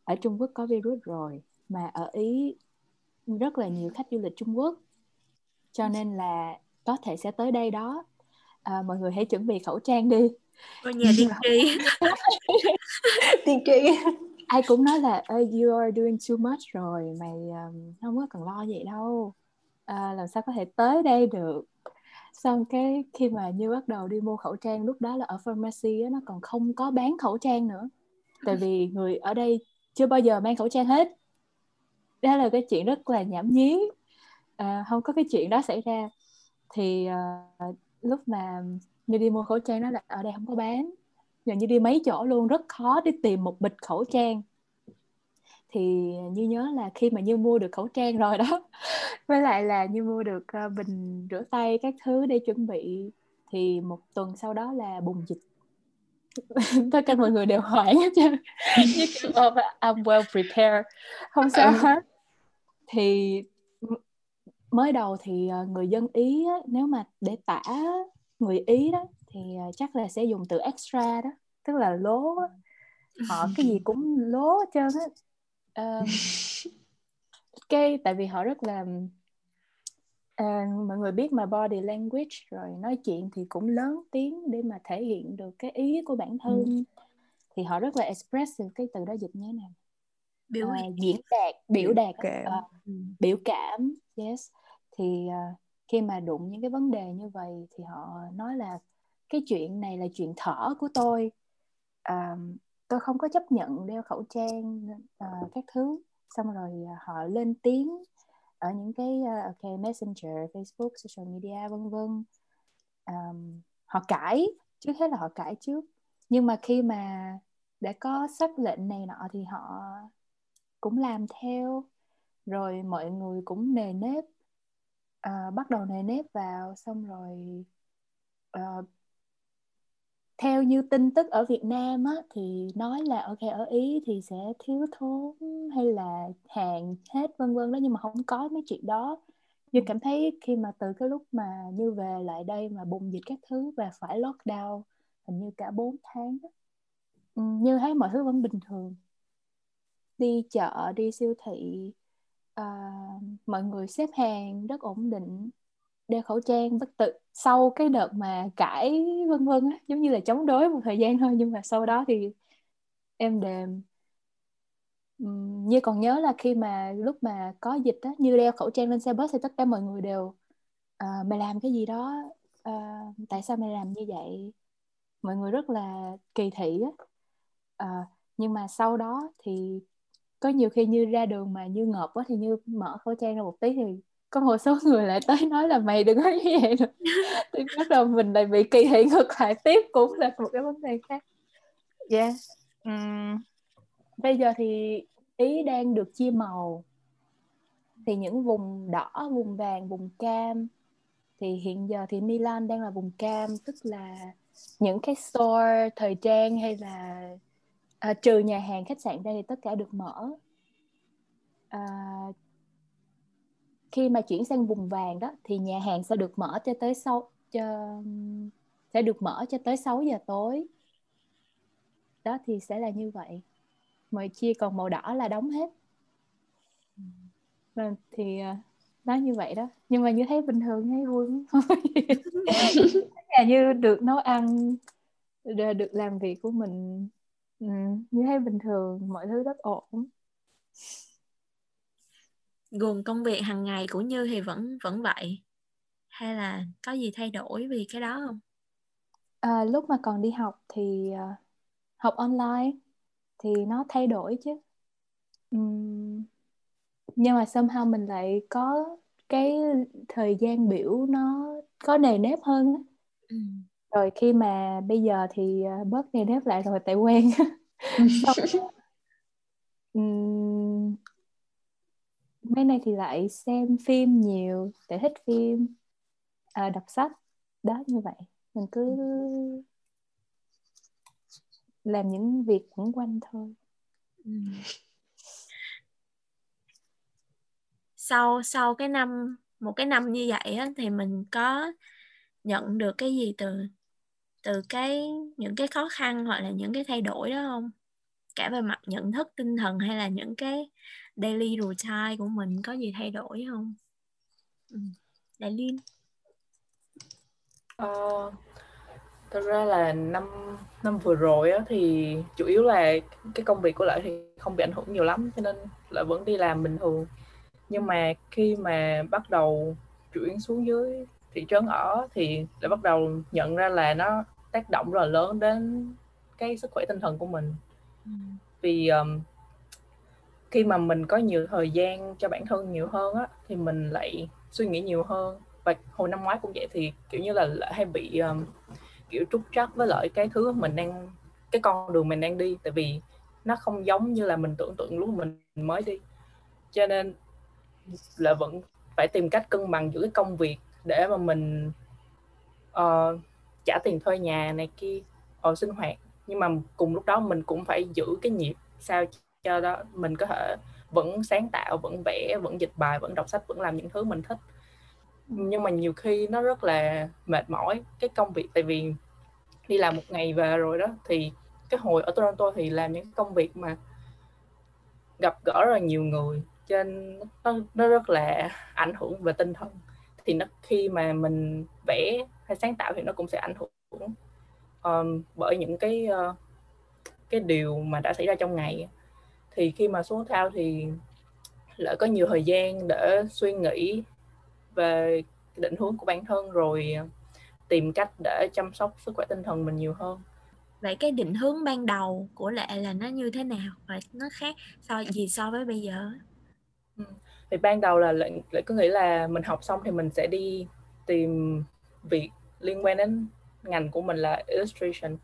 ở Trung Quốc có virus rồi mà ở Ý rất là nhiều khách du lịch Trung Quốc cho nên là có thể sẽ tới đây đó. À, mọi người hãy chuẩn bị khẩu trang đi. Ngôi nhà tiên tri. Tiên tri. Ai cũng nói là you are doing too much rồi mày um, không có cần lo vậy đâu. À, làm sao có thể tới đây được? Xong cái khi mà như bắt đầu đi mua khẩu trang lúc đó là ở pharmacy á, nó còn không có bán khẩu trang nữa. Tại vì người ở đây chưa bao giờ mang khẩu trang hết. Đó là cái chuyện rất là nhảm nhí à, không có cái chuyện đó xảy ra. Thì uh, lúc mà như đi mua khẩu trang nó là ở đây không có bán. Giờ như đi mấy chỗ luôn rất khó để tìm một bịch khẩu trang. Thì như nhớ là khi mà như mua được khẩu trang rồi đó với lại là như mua được uh, bình rửa tay các thứ để chuẩn bị thì một tuần sau đó là bùng dịch. Tất cả mọi người đều hoảng hết trơn. Như kiểu oh, I'm well prepared. Không sao ừ. hết. Thì mới đầu thì ờ, người dân ý á, nếu mà để tả người ý đó thì ờ, chắc là sẽ dùng từ extra đó tức là lố á. họ cái gì cũng lố hết trơn á uh, cái tại vì họ rất là uh, mọi người biết mà body language rồi nói chuyện thì cũng lớn tiếng để mà thể hiện được cái ý của bản thân ừ. thì họ rất là expressive cái từ đó dịch như thế nào biểu uh, diễn đạt biểu đạt cảm. Uh, biểu cảm yes thì ờ, khi mà đụng những cái vấn đề như vậy thì họ nói là cái chuyện này là chuyện thở của tôi. À, tôi không có chấp nhận đeo khẩu trang à, các thứ. Xong rồi ờ, họ lên tiếng ở những cái ok messenger facebook social media vân vân. À, họ cãi trước hết là họ cãi trước. Nhưng mà khi mà đã có sắc lệnh này nọ thì họ cũng làm theo. Rồi mọi người cũng nề nếp uh, bắt đầu nề nếp vào xong rồi uh, theo như tin tức ở Việt Nam á, thì nói là ok ở Ý thì sẽ thiếu thốn hay là hàng hết vân vân đó nhưng mà không có mấy chuyện đó như cảm thấy khi mà từ cái lúc mà như về lại đây mà bùng dịch các thứ và phải lockdown hình như cả 4 tháng đó. Ừ, như thấy mọi thứ vẫn bình thường đi chợ đi siêu thị uh, mọi người xếp hàng rất ổn định đeo khẩu trang bất tự. Sau cái đợt mà cãi vân vân á giống như là chống đối một thời gian thôi nhưng mà sau đó thì em đềm. Như còn nhớ là khi mà lúc mà có dịch á như đeo khẩu trang lên xe bus thì tất cả mọi người đều uh, mày làm cái gì đó? Uh, tại sao mày làm như vậy? Mọi người rất là kỳ thị á. Uh, nhưng mà sau đó thì có nhiều khi như ra đường mà như ngợp quá thì như mở khẩu trang ra một tí thì có một số người lại tới nói là mày đừng có như vậy nữa. Thì bắt đầu mình lại bị kỳ thị ngược lại tiếp cũng là một cái vấn đề khác. Yeah um, bây giờ thì ý đang được chia màu. Thì những vùng đỏ vùng vàng vùng cam thì hiện giờ thì Milan đang là vùng cam tức là những cái store thời trang hay là à, trừ nhà hàng khách sạn ra thì tất cả được mở. À, khi mà chuyển sang vùng vàng đó thì nhà hàng sẽ được mở cho tới sau cho sẽ được mở cho tới 6 giờ tối. Đó thì sẽ là như vậy. Mọi chia còn màu đỏ là đóng hết. Và thì à, nó như vậy đó. Nhưng mà như thấy bình thường thấy vui nhà như được nấu ăn được làm việc của mình ừ, như thấy bình thường mọi thứ rất ổn. Nguồn công việc hàng ngày của như thì vẫn vẫn vậy? Hay là có gì thay đổi vì cái đó không? À, lúc mà còn đi học thì uh, học online thì nó thay đổi chứ. Uhm, nhưng mà somehow mình lại có cái thời gian biểu nó có nề nếp hơn ừ. Rồi khi mà bây giờ thì uh, bớt nề nếp lại rồi tại quen. Mấy nay thì lại xem phim nhiều tại thích phim à, đọc sách. Đó như vậy. Mình cứ làm những việc quẩn quanh thôi. Sau sau cái năm một cái năm như vậy á, thì mình có nhận được cái gì từ từ cái những cái khó khăn hoặc là những cái thay đổi đó không? Cả về mặt nhận thức tinh thần hay là những cái daily routine của mình có gì thay đổi không? Ừ. Đại Liên. Uh, thật ra là năm năm vừa rồi á, thì chủ yếu là cái công việc của lợi thì không bị ảnh hưởng nhiều lắm cho nên lợi vẫn đi làm bình thường. Nhưng mà khi mà bắt đầu chuyển xuống dưới thị trấn ở thì lại bắt đầu nhận ra là nó tác động rất là lớn đến cái sức khỏe tinh thần của mình. Ừ. vì um, khi mà mình có nhiều thời gian cho bản thân nhiều hơn á thì mình lại suy nghĩ nhiều hơn. Và hồi năm ngoái cũng vậy thì kiểu như là lại hay bị um, kiểu trúc trắc với lại cái thứ mình đang cái con đường mình đang đi. Tại vì nó không giống như là mình tưởng tượng lúc mình mới đi. Cho nên là vẫn phải tìm cách cân bằng giữa cái công việc để mà mình uh, trả tiền thuê nhà này kia ở sinh hoạt. Nhưng mà cùng lúc đó mình cũng phải giữ cái nhịp sao cho đó mình có thể vẫn sáng tạo vẫn vẽ vẫn dịch bài vẫn đọc sách vẫn làm những thứ mình thích. Nhưng mà nhiều khi nó rất là mệt mỏi cái công việc. Tại vì đi làm một ngày về rồi đó thì cái hồi ở Toronto thì làm những công việc mà gặp gỡ rất là nhiều người trên nó, nó rất là ảnh hưởng về tinh thần thì nó khi mà mình vẽ hay sáng tạo thì nó cũng sẽ ảnh hưởng um, bởi những cái uh, cái điều mà đã xảy ra trong ngày. Thì khi mà xuống thao thì lại có nhiều thời gian để suy nghĩ về định hướng của bản thân rồi tìm cách để chăm sóc sức khỏe tinh thần mình nhiều hơn. Vậy cái định hướng ban đầu của lệ là nó như thế nào? Và nó khác so gì so với bây giờ? Ừ. thì ban đầu là lệ, lệ cứ nghĩ là mình học xong thì mình sẽ đi tìm việc liên quan đến ngành của mình là illustration.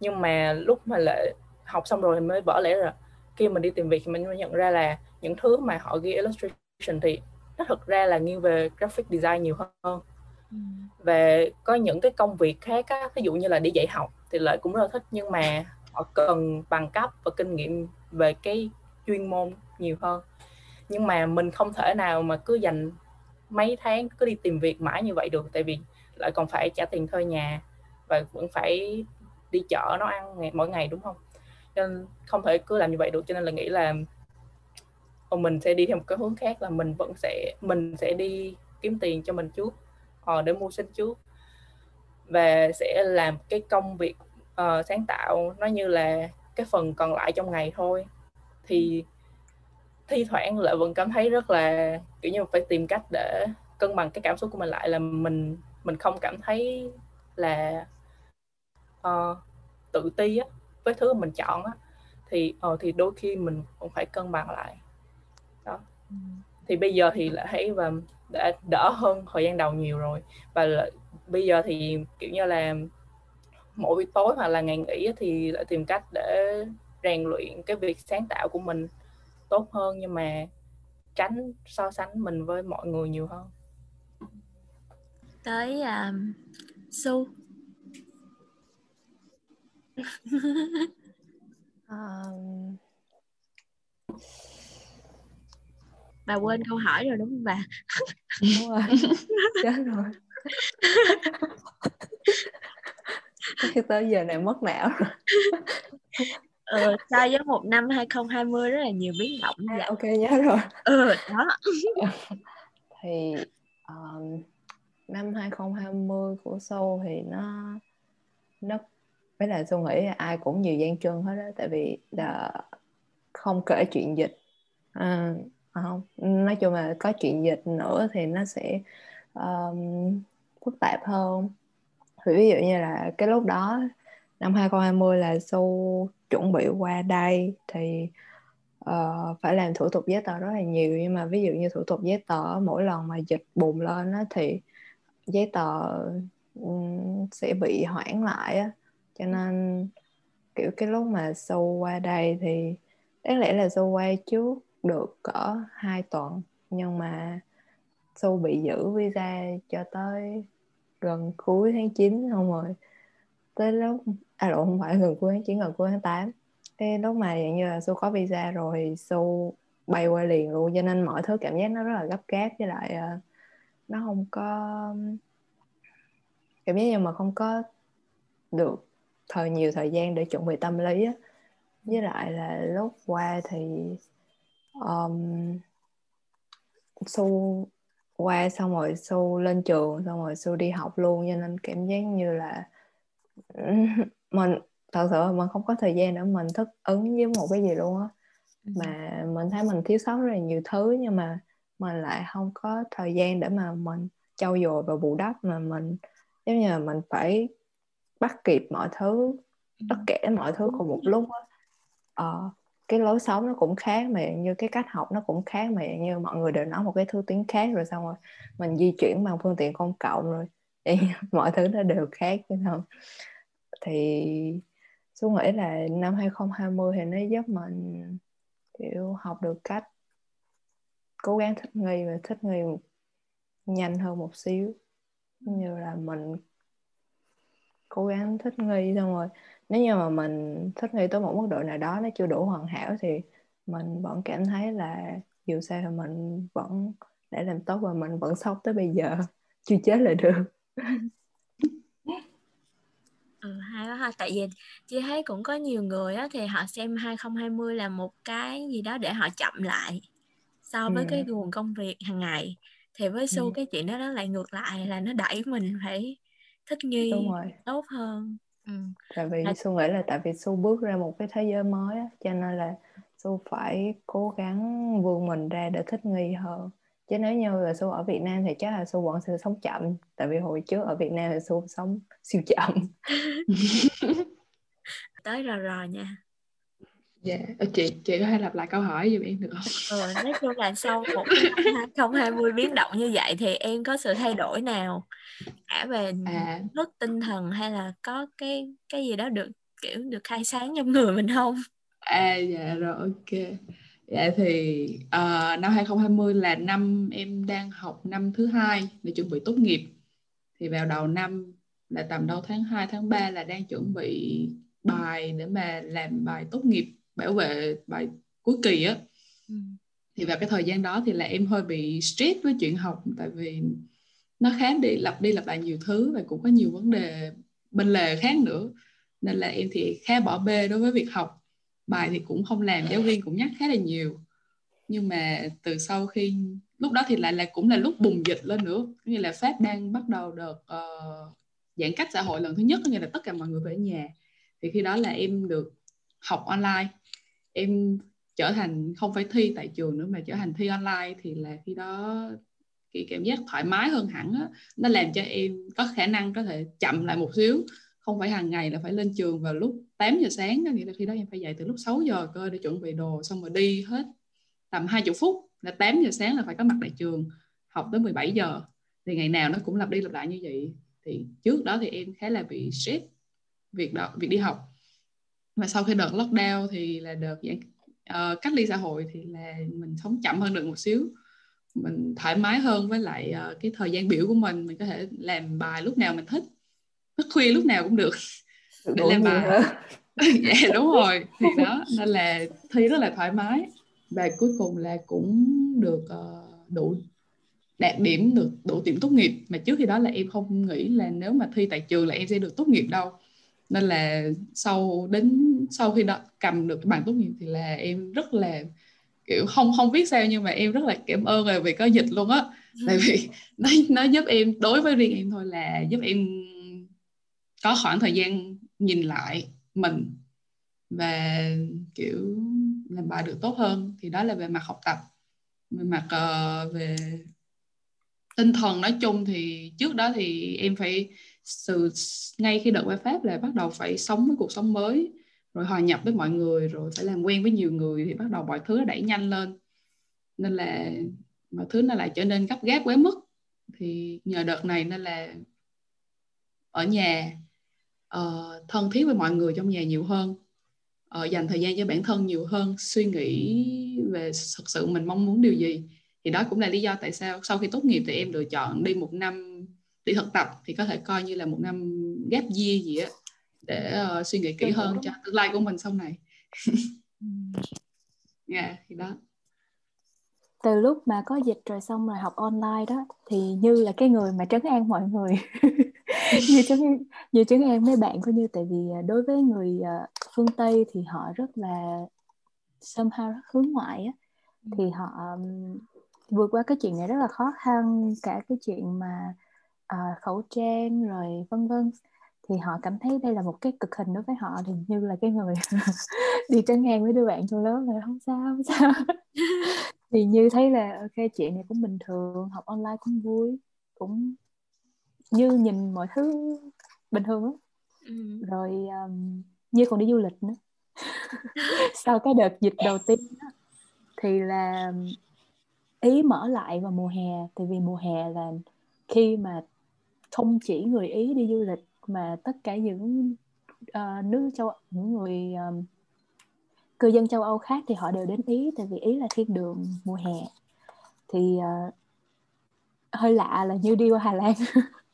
Nhưng mà lúc mà lệ học xong rồi thì mới vỡ lẽ rồi khi mình đi tìm việc thì mình mới nhận ra là những thứ mà họ ghi illustration thì nó thực ra là nghiêng về graphic design nhiều hơn. Ừ. về có những cái công việc khác á, ví dụ như là đi dạy học thì lợi cũng rất là thích nhưng mà họ cần bằng cấp và kinh nghiệm về cái chuyên môn nhiều hơn nhưng mà mình không thể nào mà cứ dành mấy tháng cứ đi tìm việc mãi như vậy được tại vì lại còn phải trả tiền thuê nhà và vẫn phải đi chợ nó ăn ngày, mỗi ngày đúng không? Nên không thể cứ làm như vậy được cho nên là nghĩ là ờ, mình sẽ đi theo một cái hướng khác là mình vẫn sẽ mình sẽ đi kiếm tiền cho mình trước uh, để mua sinh trước và sẽ làm cái công việc uh, sáng tạo nó như là cái phần còn lại trong ngày thôi. Thì thi thoảng lại vẫn cảm thấy rất là kiểu như phải tìm cách để cân bằng cái cảm xúc của mình lại là mình mình không cảm thấy là uh, tự ti á với thứ mình chọn á. Thì uh, thì đôi khi mình cũng phải cân bằng lại. Đó. Thì bây giờ thì lại thấy và đã đỡ hơn thời gian đầu nhiều rồi. Và là, bây giờ thì kiểu như là mỗi buổi tối hoặc là ngày nghỉ thì lại tìm cách để rèn luyện cái việc sáng tạo của mình tốt hơn nhưng mà tránh so sánh mình với mọi người nhiều hơn. Tới um, su. Um, bà quên câu hỏi rồi đúng không bà? Đúng rồi. Chết rồi. Tới giờ này mất não rồi ừ, so với một năm 2020 rất là nhiều biến động à, ok nhớ rồi. Ừ đó. Thì um, năm 2020 của Sâu thì nó nó với là tôi nghĩ là ai cũng nhiều gian truân hết đó tại vì là không kể chuyện dịch. À, không nói chung là có chuyện dịch nữa thì nó sẽ um, phức tạp hơn. Thì ví dụ như là cái lúc đó năm 2020 là su chuẩn bị qua đây. Thì uh, phải làm thủ tục giấy tờ rất là nhiều. Nhưng mà ví dụ như thủ tục giấy tờ mỗi lần mà dịch bùng lên á, thì giấy tờ um, sẽ bị hoãn lại á. Cho nên kiểu cái lúc mà Su qua đây thì đáng lẽ là Su qua trước được cỡ hai tuần. Nhưng mà Su bị giữ visa cho tới gần cuối tháng 9 không rồi tới lúc à lộ không phải gần cuối tháng chín gần cuối tháng 8 cái lúc mà dạng như là su có visa rồi su bay qua liền luôn cho nên mọi thứ cảm giác nó rất là gấp gáp với lại ờ, nó không có cảm giác như mà không có được thời nhiều thời gian để chuẩn bị tâm lý á. Với lại là lúc qua thì um, su qua xong rồi su lên trường xong rồi su đi học luôn cho nên cảm giác như là mình thật sự mình không có thời gian để mình thích ứng với một cái gì luôn á ừ. mà mình thấy mình thiếu sót rất là nhiều thứ nhưng mà mình lại không có thời gian để mà mình trau dồi và bù đắp mà mình giống như là mình phải bắt kịp mọi thứ ừ. tất cả mọi thứ cùng một lúc á ờ, cái lối sống nó cũng khác mà như cái cách học nó cũng khác mà như mọi người đều nói một cái thứ tiếng khác rồi xong rồi mình di chuyển bằng phương tiện công cộng rồi thì mọi thứ nó đều khác chứ không? Thì Xuân nghĩ là năm 2020 thì nó giúp mình, kiểu, học được cách cố gắng thích nghi và thích nghi nhanh hơn một xíu. Như là mình cố gắng thích nghi xong rồi, nếu như mà mình thích nghi tới một mức độ nào đó nó chưa đủ hoàn hảo thì mình vẫn cảm thấy là dù sao thì mình vẫn để làm tốt và mình vẫn sống tới bây giờ, chưa chết là được ừ hay quá ha tại vì chị thấy cũng có nhiều người á thì họ xem 2020 là một cái gì đó để họ chậm lại so với ừ. cái nguồn công việc hàng ngày thì với su ừ. cái chuyện đó nó lại ngược lại là nó đẩy mình phải thích nghi tốt hơn ừ. tại vì su nghĩ là tại vì su bước ra một cái thế giới mới á, cho nên là su phải cố gắng vươn mình ra để thích nghi hơn chứ nếu như là su ở Việt Nam thì chắc là su vẫn sẽ sống chậm. Tại vì hồi trước ở Việt Nam thì su sống siêu chậm. Tới rồi rồi nha. Dạ. Yeah. chị chị có thể lặp lại câu hỏi giùm em được không? Ừ, nói chung là sau một năm 2020 biến động như vậy thì em có sự thay đổi nào? Cả về à. mức tinh thần hay là có cái cái gì đó được kiểu được khai sáng trong người mình không? À dạ rồi ok Dạ thì uh, năm 2020 là năm em đang học năm thứ hai để chuẩn bị tốt nghiệp. Thì vào đầu năm là tầm đâu tháng 2, tháng 3 là đang chuẩn bị bài để mà làm bài tốt nghiệp bảo vệ bài cuối kỳ á. Ừ. Thì vào cái thời gian đó thì là em hơi bị stress với chuyện học tại vì nó khá đi lặp đi lặp lại nhiều thứ và cũng có nhiều vấn đề bên lề khác nữa nên là em thì khá bỏ bê đối với việc học bài thì cũng không làm giáo viên cũng nhắc khá là nhiều. Nhưng mà từ sau khi lúc đó thì lại là cũng là lúc bùng dịch lên nữa. Như là pháp đang bắt đầu được uh, giãn cách xã hội lần thứ nhất nghĩa là tất cả mọi người về nhà. Thì khi đó là em được học online. Em trở thành không phải thi tại trường nữa mà trở thành thi online thì là khi đó cái cảm giác thoải mái hơn hẳn á. Nó làm cho em có khả năng có thể chậm lại một xíu không phải hàng ngày là phải lên trường vào lúc 8 giờ sáng nghĩa là khi đó em phải dậy từ lúc 6 giờ cơ để chuẩn bị đồ xong rồi đi hết tầm 20 phút là 8 giờ sáng là phải có mặt tại trường học tới 17 giờ. Thì ngày nào nó cũng lặp đi lặp lại như vậy. Thì trước đó thì em khá là bị stress việc đó việc đi học. Và sau khi đợt lockdown thì là đợt giãn uh, cách ly xã hội thì là mình sống chậm hơn được một xíu. Mình thoải mái hơn với lại uh, cái thời gian biểu của mình. Mình có thể làm bài lúc nào mình thích thức khuya lúc nào cũng được. Để làm bài. dạ đúng rồi. Thì đó. Nên là thi rất là thoải mái. Và cuối cùng là cũng được uh, đủ đạt điểm được đủ điểm tốt nghiệp. Mà trước khi đó là em không nghĩ là nếu mà thi tại trường là em sẽ được tốt nghiệp đâu. Nên là sau đến sau khi đó cầm được bằng tốt nghiệp thì là em rất là kiểu không không biết sao nhưng mà em rất là cảm ơn về vì có dịch luôn á. Tại vì nó nó giúp em đối với riêng em thôi là giúp em có khoảng thời gian nhìn lại mình và kiểu làm bài được tốt hơn thì đó là về mặt học tập. Về mặt uh, về tinh thần nói chung thì trước đó thì em phải từ ngay khi đợt qua Pháp là bắt đầu phải sống với cuộc sống mới rồi hòa nhập với mọi người rồi phải làm quen với nhiều người thì bắt đầu mọi thứ nó đẩy nhanh lên. Nên là mọi thứ nó lại trở nên gấp gáp quá mức. Thì nhờ đợt này nên là ở nhà uh, thân thiết với mọi người trong nhà nhiều hơn uh, dành thời gian cho bản thân nhiều hơn suy nghĩ về thực sự mình mong muốn điều gì. Thì đó cũng là lý do tại sao sau khi tốt nghiệp thì em lựa chọn đi một năm đi thực tập thì có thể coi như là một năm ghép year gì á để uh, suy nghĩ kỹ hơn cho tương lai của mình sau này. Dạ yeah, thì đó. Từ lúc mà có dịch rồi xong rồi học online đó thì như là cái người mà trấn an mọi người như trấn như trấn an mấy bạn coi như tại vì à, đối với người à, phương tây thì họ rất là somehow hướng ngoại á. Thì họ um, vượt qua cái chuyện này rất là khó khăn cả cái chuyện mà uh, khẩu trang rồi vân vân. Thì họ cảm thấy đây là một cái cực hình đối với họ thì như là cái người đi trấn ngang với đứa bạn trong lớp là không sao không sao. Thì như thấy là ok chuyện này cũng bình thường học online cũng vui cũng như nhìn mọi thứ bình thường lắm ừ. rồi um, như còn đi du lịch nữa. Sau cái đợt dịch đầu tiên đó, thì là ý mở lại vào mùa hè. Tại vì mùa hè là khi mà không chỉ người ý đi du lịch mà tất cả những uh, nước châu những người um, cư dân châu Âu khác thì họ đều đến Ý. Tại vì Ý là thiên đường mùa hè. Thì uh, hơi lạ là như đi qua Hà Lan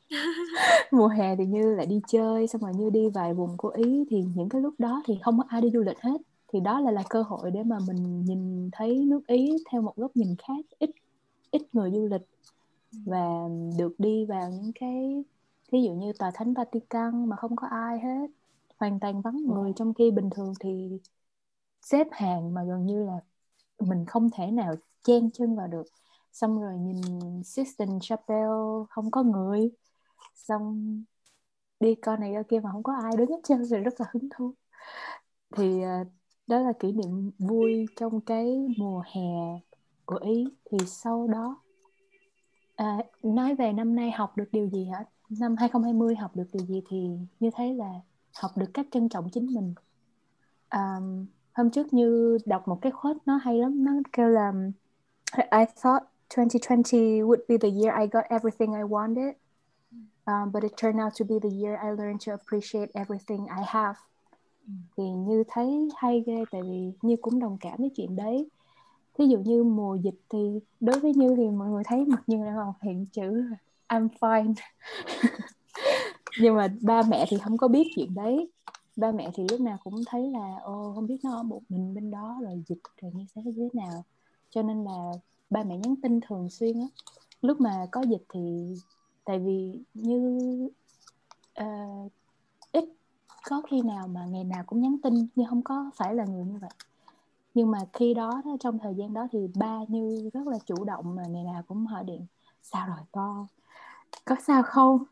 mùa hè thì như lại đi chơi xong rồi như đi vài vùng của Ý thì những cái lúc đó thì không có ai đi du lịch hết. Thì đó là là cơ hội để mà mình nhìn thấy nước Ý theo một góc nhìn khác ít ít người du lịch. Và được đi vào những cái ví dụ như tòa thánh Vatican mà không có ai hết hoàn toàn vắng người. Trong khi bình thường thì xếp hàng mà gần như là mình không thể nào chen chân vào được. Xong rồi nhìn Sistine Chapel không có người xong đi con này coi kia mà không có ai đứng hết trơn rồi rất là hứng thú. Thì à, đó là kỷ niệm vui trong cái mùa hè của ý. Thì sau đó à, nói về năm nay học được điều gì hả? Năm 2020 học được điều gì thì như thế là học được cách trân trọng chính mình. À, hôm trước như đọc một cái quote nó hay lắm. Nó kêu là I thought 2020 would be the year I got everything I wanted um, but it turned out to be the year I learned to appreciate everything I have. Thì như thấy hay ghê tại vì như cũng đồng cảm với chuyện đấy. Thí dụ như mùa dịch thì đối với như thì mọi người thấy mặt như đang hiện chữ I'm fine. Nhưng mà ba mẹ thì không có biết chuyện đấy. Ba mẹ thì lúc nào cũng thấy là ô không biết nó ở một mình bên đó rồi dịch rồi như thế thế nào. Cho nên là ba mẹ nhắn tin thường xuyên á. Lúc mà có dịch thì tại vì như uh, ít có khi nào mà ngày nào cũng nhắn tin nhưng không có phải là người như vậy. Nhưng mà khi đó trong thời gian đó thì ba như rất là chủ động mà ngày nào cũng hỏi điện sao rồi con? Có sao không?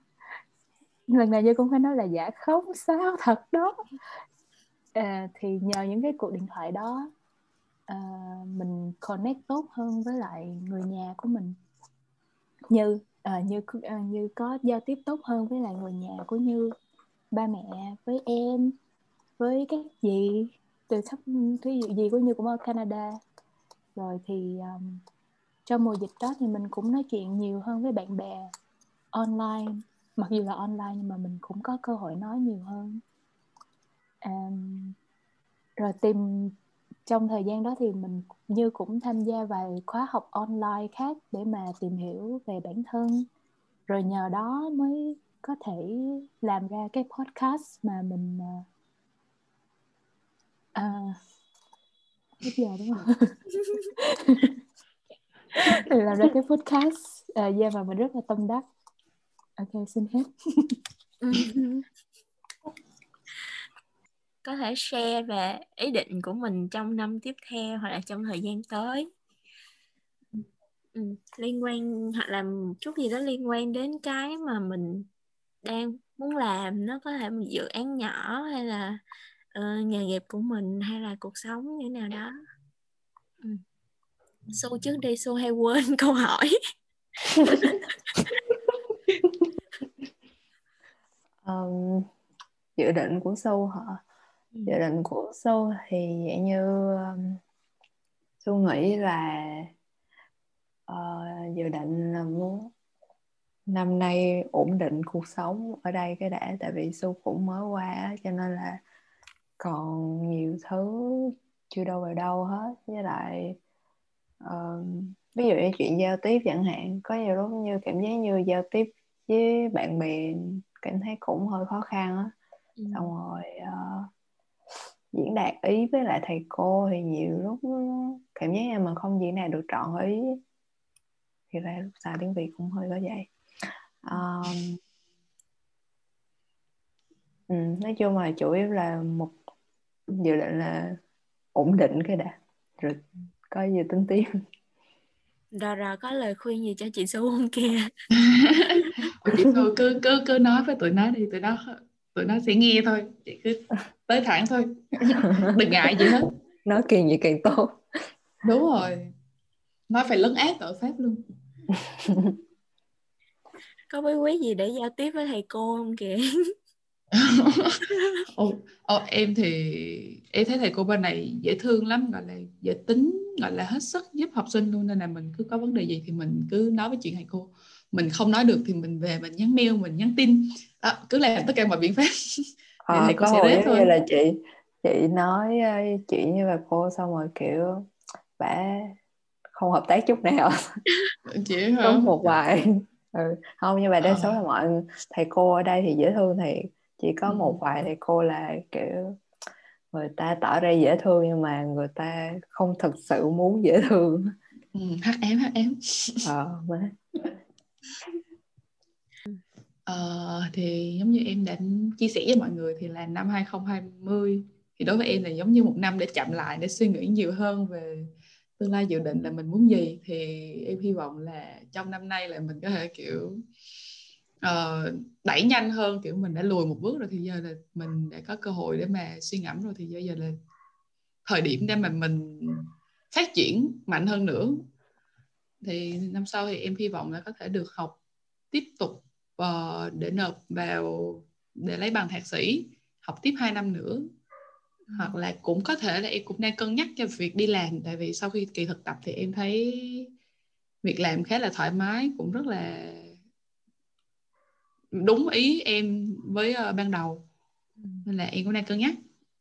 Lần này như cũng phải nói là dạ không sao thật đó. À, thì nhờ những cái cuộc điện thoại đó à, mình connect tốt hơn với lại người nhà của mình. Như à, như à, như có giao tiếp tốt hơn với lại người nhà của như ba mẹ với em với các dì từ thấp thí dụ gì của như cũng ở Canada. Rồi thì um, trong mùa dịch đó thì mình cũng nói chuyện nhiều hơn với bạn bè online mặc dù là online nhưng mà mình cũng có cơ hội nói nhiều hơn. Um, rồi tìm trong thời gian đó thì mình như cũng tham gia vài khóa học online khác để mà tìm hiểu về bản thân. Rồi nhờ đó mới có thể làm ra cái podcast mà mình uh, uh, hết giờ đúng không? Làm ra cái podcast à, yeah, và mình rất là tâm đắc. Ok xin hết có thể share về ý định của mình trong năm tiếp theo hoặc là trong thời gian tới ừ, liên quan hoặc là một chút gì đó liên quan đến cái mà mình đang muốn làm nó có thể một dự án nhỏ hay là uh, nghề nghiệp của mình hay là cuộc sống như thế nào đó ừ. Su trước đi Su hay quên câu hỏi um, dự định của Su hả dự định của Su thì dạng như um, Su nghĩ là uh, dự định là muốn năm nay ổn định cuộc sống ở đây cái đã tại vì Su cũng mới qua cho nên là còn nhiều thứ chưa đâu vào đâu hết với lại uh, ví dụ như chuyện giao tiếp chẳng hạn có nhiều lúc như cảm giác như giao tiếp với bạn bè cảm thấy cũng hơi khó khăn á ừ. xong rồi uh, diễn đạt ý với lại thầy cô thì nhiều lúc cảm giác như mình không diễn đạt được trọn ý. Thì ra lúc xài tiếng việt cũng hơi có vậy. Um, ừ, nói chung là chủ yếu là một dự định là ổn định cái đã. Rồi có gì tính tiếp. Rồi rồi có lời khuyên gì cho chị Su không kia chị Su cứ cứ cứ nói với tụi nó đi tụi nó tụi nó sẽ nghe thôi chị cứ tới thẳng thôi. Đừng ngại gì hết. Nói càng gì càng tốt. Đúng rồi. Nói phải lấn át tội pháp luôn. Có bí quyết gì để giao tiếp với thầy cô không kìa? Ồ, ồ, em thì em thấy thầy cô bên này dễ thương lắm gọi là dễ tính gọi là hết sức giúp học sinh luôn nên là mình cứ có vấn đề gì thì mình cứ nói với chuyện thầy cô mình không nói được thì mình về mình nhắn mail mình nhắn tin đó, cứ làm tất cả mọi biện pháp à, cô có sẽ thôi. như là chị chị nói ờ, chuyện như bà cô xong rồi kiểu bả không hợp tác chút nào chị có một vài ừ. không nhưng mà đa số ờ. là mọi thầy cô ở đây thì dễ thương thì chỉ có ừ. một vài thầy cô là kiểu người ta tỏ ra dễ thương nhưng mà người ta không thực sự muốn dễ thương ừ, HM HM ờ mà Ờ, thì giống như em đã chia sẻ với mọi người thì là năm 2020 thì đối với em là giống như một năm để chậm lại để suy nghĩ nhiều hơn về tương lai dự định là mình muốn gì. Thì em hy vọng là trong năm nay là mình có thể kiểu uh, đẩy nhanh hơn kiểu mình đã lùi một bước rồi thì giờ là mình đã có cơ hội để mà suy ngẫm rồi thì giờ giờ là thời điểm để mà mình phát triển mạnh hơn nữa thì năm sau thì em hy vọng là có thể được học tiếp tục uh, để nộp vào để lấy bằng thạc sĩ học tiếp 2 năm nữa. Hoặc là cũng có thể là em cũng đang cân nhắc cho việc đi làm tại vì sau khi kỳ thực tập thì em thấy việc làm khá là thoải mái cũng rất là đúng ý em với uh, ban đầu. Nên là em cũng đang cân nhắc.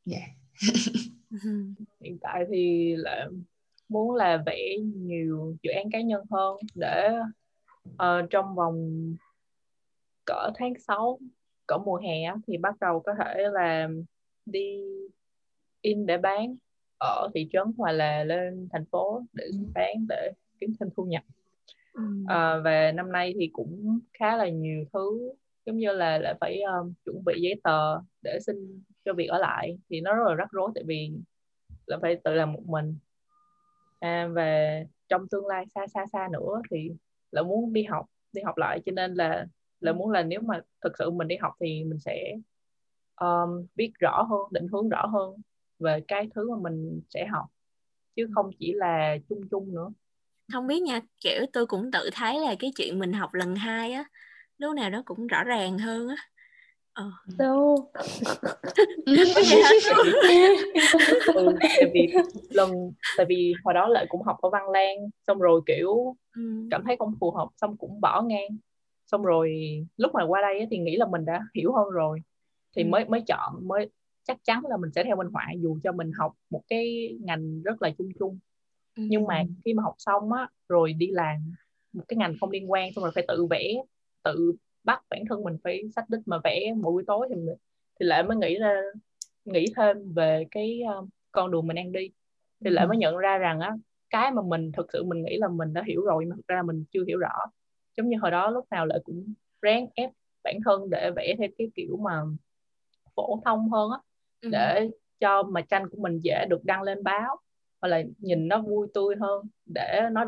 Dạ. Yeah. hiện tại thì là muốn là vẽ nhiều dự án cá nhân hơn để uh, trong vòng cỡ tháng 6 cỡ mùa hè thì bắt đầu có thể là đi in để bán ở thị trấn hoặc là lên thành phố để bán để kiếm thêm thu nhập. Ừ. à, và năm nay thì cũng khá là nhiều thứ giống như là lại phải um, chuẩn bị giấy tờ để xin cho việc ở lại. Thì nó rất là rắc rối tại vì là phải tự làm một mình à, và trong tương lai xa xa xa nữa thì là muốn đi học đi học lại. Cho nên là là muốn là nếu mà thực sự mình đi học thì mình sẽ um, biết rõ hơn định hướng rõ hơn về cái thứ mà mình sẽ học chứ không chỉ là chung chung nữa. Không biết nha kiểu tôi cũng tự thấy là cái chuyện mình học lần hai á lúc nào đó cũng rõ ràng hơn á ờ. đâu ừ, tại vì lần tại vì hồi đó lại cũng học ở văn lan xong rồi kiểu ừ. cảm thấy không phù hợp xong cũng bỏ ngang xong rồi lúc mà qua đây thì nghĩ là mình đã hiểu hơn rồi thì ừ. mới mới chọn mới chắc chắn là mình sẽ theo minh họa dù cho mình học một cái ngành rất là chung chung ừ. nhưng mà khi mà học xong á rồi đi làm một cái ngành không liên quan xong rồi phải tự vẽ tự bắt bản thân mình phải xác định mà vẽ mỗi buổi tối thì mình, thì lại mới nghĩ ra nghĩ thêm về cái uh, con đường mình đang đi. Thì lại mới nhận ra rằng á cái mà mình thực sự mình nghĩ là mình đã hiểu rồi mà thực ra mình chưa hiểu rõ. Giống như hồi đó lúc nào lại cũng ráng ép bản thân để vẽ theo cái kiểu mà phổ thông hơn á ừ. để cho mà tranh của mình dễ được đăng lên báo hoặc là nhìn nó vui tươi hơn để nó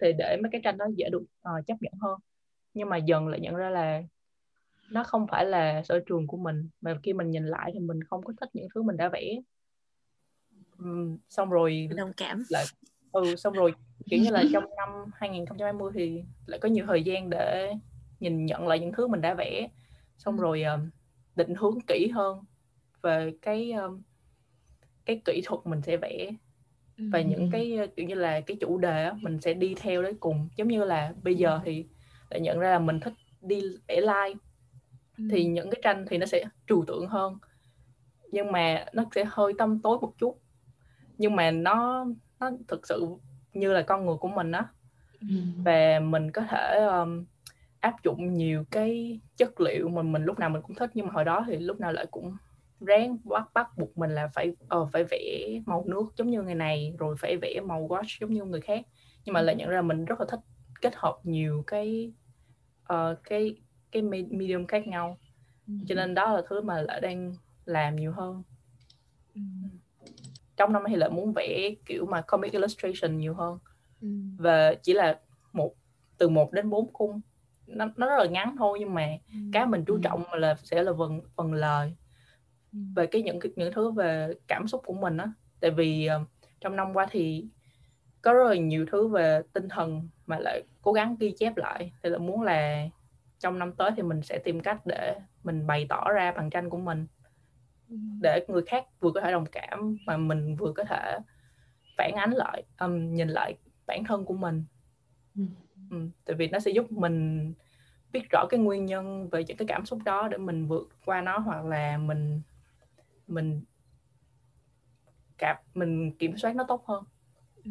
thì để mấy cái tranh nó dễ được uh, chấp nhận hơn nhưng mà dần lại nhận ra là nó không phải là sở trường của mình. Mà khi mình nhìn lại thì mình không có thích những thứ mình đã vẽ. Uhm, xong rồi đồng cảm. lại ừ xong rồi kiểu như là trong năm 2020 thì lại có nhiều thời gian để nhìn nhận lại những thứ mình đã vẽ. Xong ừ. rồi uh, định hướng kỹ hơn về cái um, cái kỹ thuật mình sẽ vẽ. Và những cái kiểu như là cái chủ đề á, mình sẽ đi theo đấy cùng. Giống như là bây giờ thì lại nhận ra là mình thích đi vẽ live thì những cái tranh thì nó sẽ trừu tượng hơn. Nhưng mà nó sẽ hơi tâm tối một chút. Nhưng mà nó nó thực sự như là con người của mình á. Và mình có thể um, áp dụng nhiều cái chất liệu mà mình lúc nào mình cũng thích. Nhưng mà hồi đó thì lúc nào lại cũng ráng bắt bắt buộc mình là phải uh, phải vẽ màu nước giống như người này rồi phải vẽ màu wash giống như người khác. Nhưng mà lại nhận ra mình rất là thích kết hợp nhiều cái uh, cái cái medium khác nhau. Cho nên đó là thứ mà lại đang làm nhiều hơn. Trong năm thì lại muốn vẽ kiểu mà comic illustration nhiều hơn. Và chỉ là một từ 1 đến 4 khung. Nó, nó rất là ngắn thôi nhưng mà ừ. cái mình chú trọng là sẽ là phần phần lời. Về cái những những thứ về cảm xúc của mình á. Tại vì uh, trong năm qua thì có rất là nhiều thứ về tinh thần mà lại cố gắng ghi chép lại. Thì là muốn là trong năm tới thì mình sẽ tìm cách để mình bày tỏ ra bằng tranh của mình. Để người khác vừa có thể đồng cảm mà mình vừa có thể phản ánh lại um, nhìn lại bản thân của mình. Ừ, tại vì nó sẽ giúp mình biết rõ cái nguyên nhân về những cái cảm xúc đó để mình vượt qua nó hoặc là mình mình cảm mình kiểm soát nó tốt hơn. Ừ.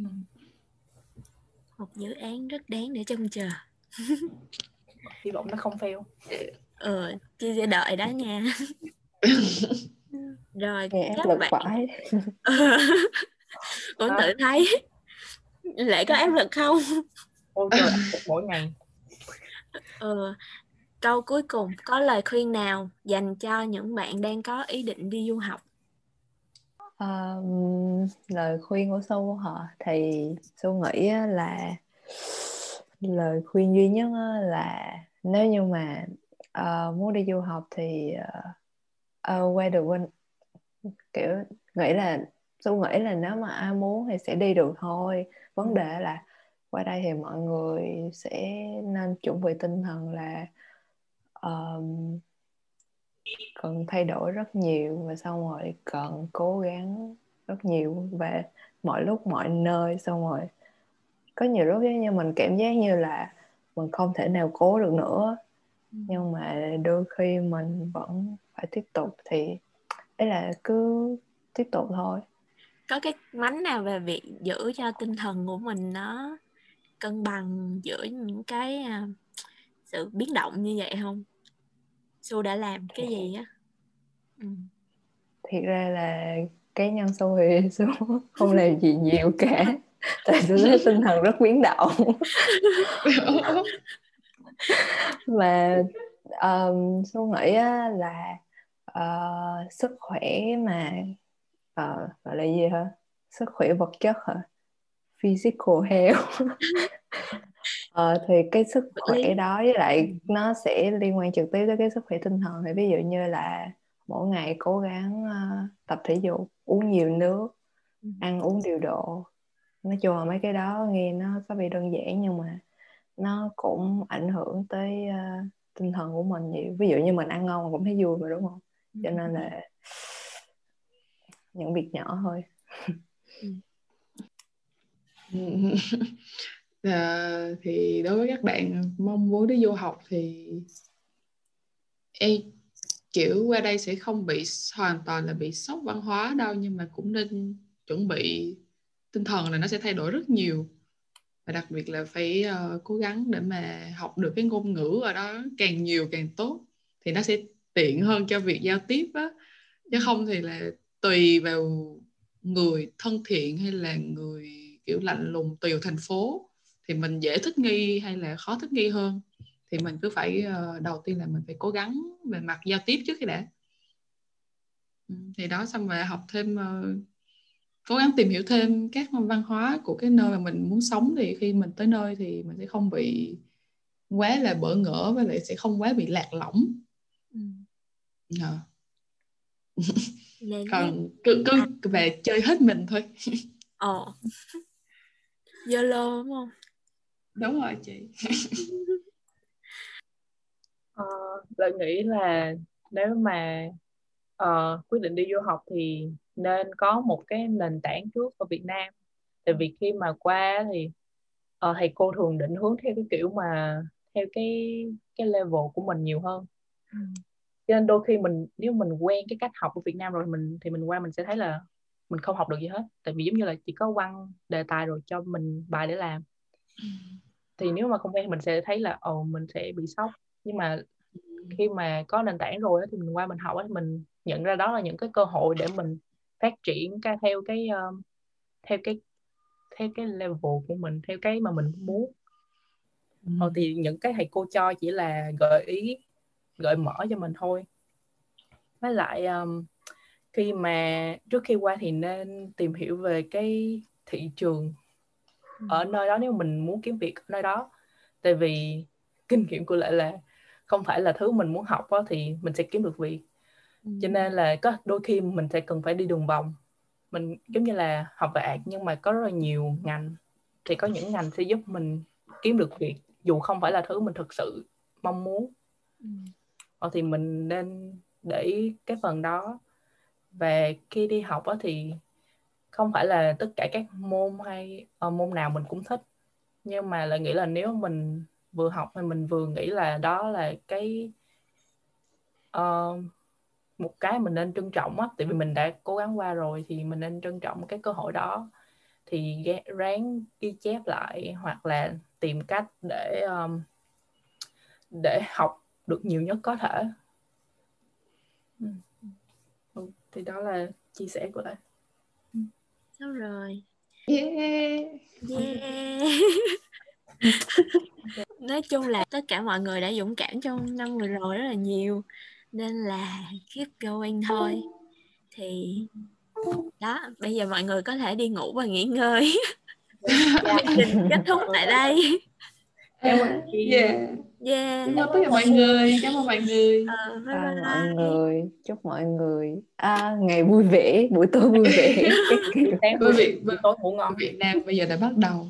một dự án rất đáng để trông chờ. Hy vọng nó không fail. Ừ chị sẽ đợi đó nha. Rồi Nghe áp lực bạn phải cũng tự thấy. Lẽ có áp lực không? Ôi trời mỗi ngày. Ừ. câu cuối cùng có lời khuyên nào dành cho những bạn đang có ý định đi du học um, lời khuyên của su họ thì su nghĩ là lời khuyên duy nhất là nếu như mà uh, muốn đi du học thì uh, uh, quay được bên kiểu nghĩ là tôi nghĩ là nếu mà ai muốn thì sẽ đi được thôi vấn ừ. đề là qua đây thì mọi người sẽ nên chuẩn bị tinh thần là um, cần thay đổi rất nhiều và xong rồi cần cố gắng rất nhiều về mọi lúc mọi nơi xong rồi có nhiều lúc giống như mình cảm giác như là mình không thể nào cố được nữa. Ừ. nhưng mà đôi khi mình vẫn phải tiếp tục thì đấy là cứ tiếp tục thôi. Có cái mánh nào về việc giữ cho tinh thần của mình nó cân bằng giữa những cái uh, sự biến động như vậy không su đã làm cái gì á? Ừ. thiệt ra là cái nhân su thì su không làm gì nhiều cả. Tại su thấy tinh thần rất biến động. Mà um, su nghĩ là uh, sức khỏe mà uh, gọi là gì hả? Sức khỏe vật chất hả? Physical health uh, thì cái sức khỏe đó với lại nó sẽ liên quan trực tiếp tới cái sức khỏe tinh thần thì ví dụ như là mỗi ngày cố gắng uh, tập thể dục uống nhiều nước ăn uống điều độ. Nói chung là mấy cái đó nghe nó có vẻ đơn giản nhưng mà nó cũng ảnh hưởng tới uh, tinh thần của mình nhiều. Ví dụ như mình ăn ngon cũng thấy vui mà đúng không? Cho nên là những việc nhỏ thôi à, thì đối với các bạn mong muốn đi du học thì em kiểu qua đây sẽ không bị hoàn toàn là bị sốc văn hóa đâu nhưng mà cũng nên chuẩn bị tinh thần là nó sẽ thay đổi rất nhiều. Và đặc biệt là phải uh, cố gắng để mà học được cái ngôn ngữ ở đó càng nhiều càng tốt thì nó sẽ tiện hơn cho việc giao tiếp á. Chứ không thì là tùy vào người thân thiện hay là người kiểu lạnh lùng tùy thành phố thì mình dễ thích nghi hay là khó thích nghi hơn. Thì mình cứ phải uh, đầu tiên là mình phải cố gắng về mặt giao tiếp trước khi đã. Ừ, thì đó xong rồi học thêm uh, cố gắng tìm hiểu thêm các văn hóa của cái nơi mà mình muốn sống thì khi mình tới nơi thì mình sẽ không bị quá là bỡ ngỡ và lại sẽ không quá bị lạc lõng. Ừ. à. còn cứ cứ về chơi hết mình thôi. Ờ. YOLO đúng không đúng rồi chị. Ờ, lợi nghĩ là nếu mà uh, quyết định đi du học thì nên có một cái nền tảng trước ở Việt Nam. Tại vì khi mà qua thì uh, thầy cô thường định hướng theo cái kiểu mà theo cái cái level của mình nhiều hơn. Ừ. cho nên đôi khi mình nếu mình quen cái cách học của Việt Nam rồi mình thì mình qua mình sẽ thấy là mình không học được gì hết. Tại vì giống như là chỉ có quăng đề tài rồi cho mình bài để làm. Ừ. thì nếu mà không quen mình sẽ thấy là ồ mình sẽ bị sốc nhưng mà khi mà có nền tảng rồi thì mình qua mình học thì mình nhận ra đó là những cái cơ hội để mình phát triển cái theo cái um, theo cái theo cái level của mình theo cái mà mình muốn ừ. Ờ, thì những cái thầy cô cho chỉ là gợi ý gợi mở cho mình thôi với lại um, khi mà trước khi qua thì nên tìm hiểu về cái thị trường ừ. Ở nơi đó nếu mình muốn kiếm việc ở nơi đó. Tại vì kinh nghiệm của lại là không phải là thứ mình muốn học đó, thì mình sẽ kiếm được việc. Ừ. cho nên là có đôi khi mình sẽ cần phải đi đường vòng. Mình giống như là học về art nhưng mà có rất là nhiều ngành. Thì có những ngành sẽ giúp mình kiếm được việc dù không phải là thứ mình thực sự mong muốn. Ừ. thì mình nên để cái phần đó. Về khi đi học đó thì không phải là tất cả các môn hay uh, môn nào mình cũng thích. Nhưng mà là nghĩ là nếu mình vừa học thì mình vừa nghĩ là đó là cái uh, một cái mình nên trân trọng á. Tại vì mình đã cố gắng qua rồi thì mình nên trân trọng cái cơ hội đó. Thì ráng ghi chép lại hoặc là tìm cách để um, để học được nhiều nhất có thể. Ừ. Ừ, thì đó là chia sẻ của lại Sao rồi? Yeah. Yeah. Nói chung là tất cả mọi người đã dũng cảm trong năm vừa rồi rất là nhiều. Nên là keep going thôi. Thì đó bây giờ mọi người có thể đi ngủ và nghỉ ngơi. Kết thúc tại đây. Yeah. Yeah. cảm ơn tất cả mọi người cảm ơn mọi người à, bye bye. À, mọi người chúc mọi người à, ngày vui vẻ buổi tối vui vẻ buổi tối ngủ ngon Việt Nam bây giờ đã bắt đầu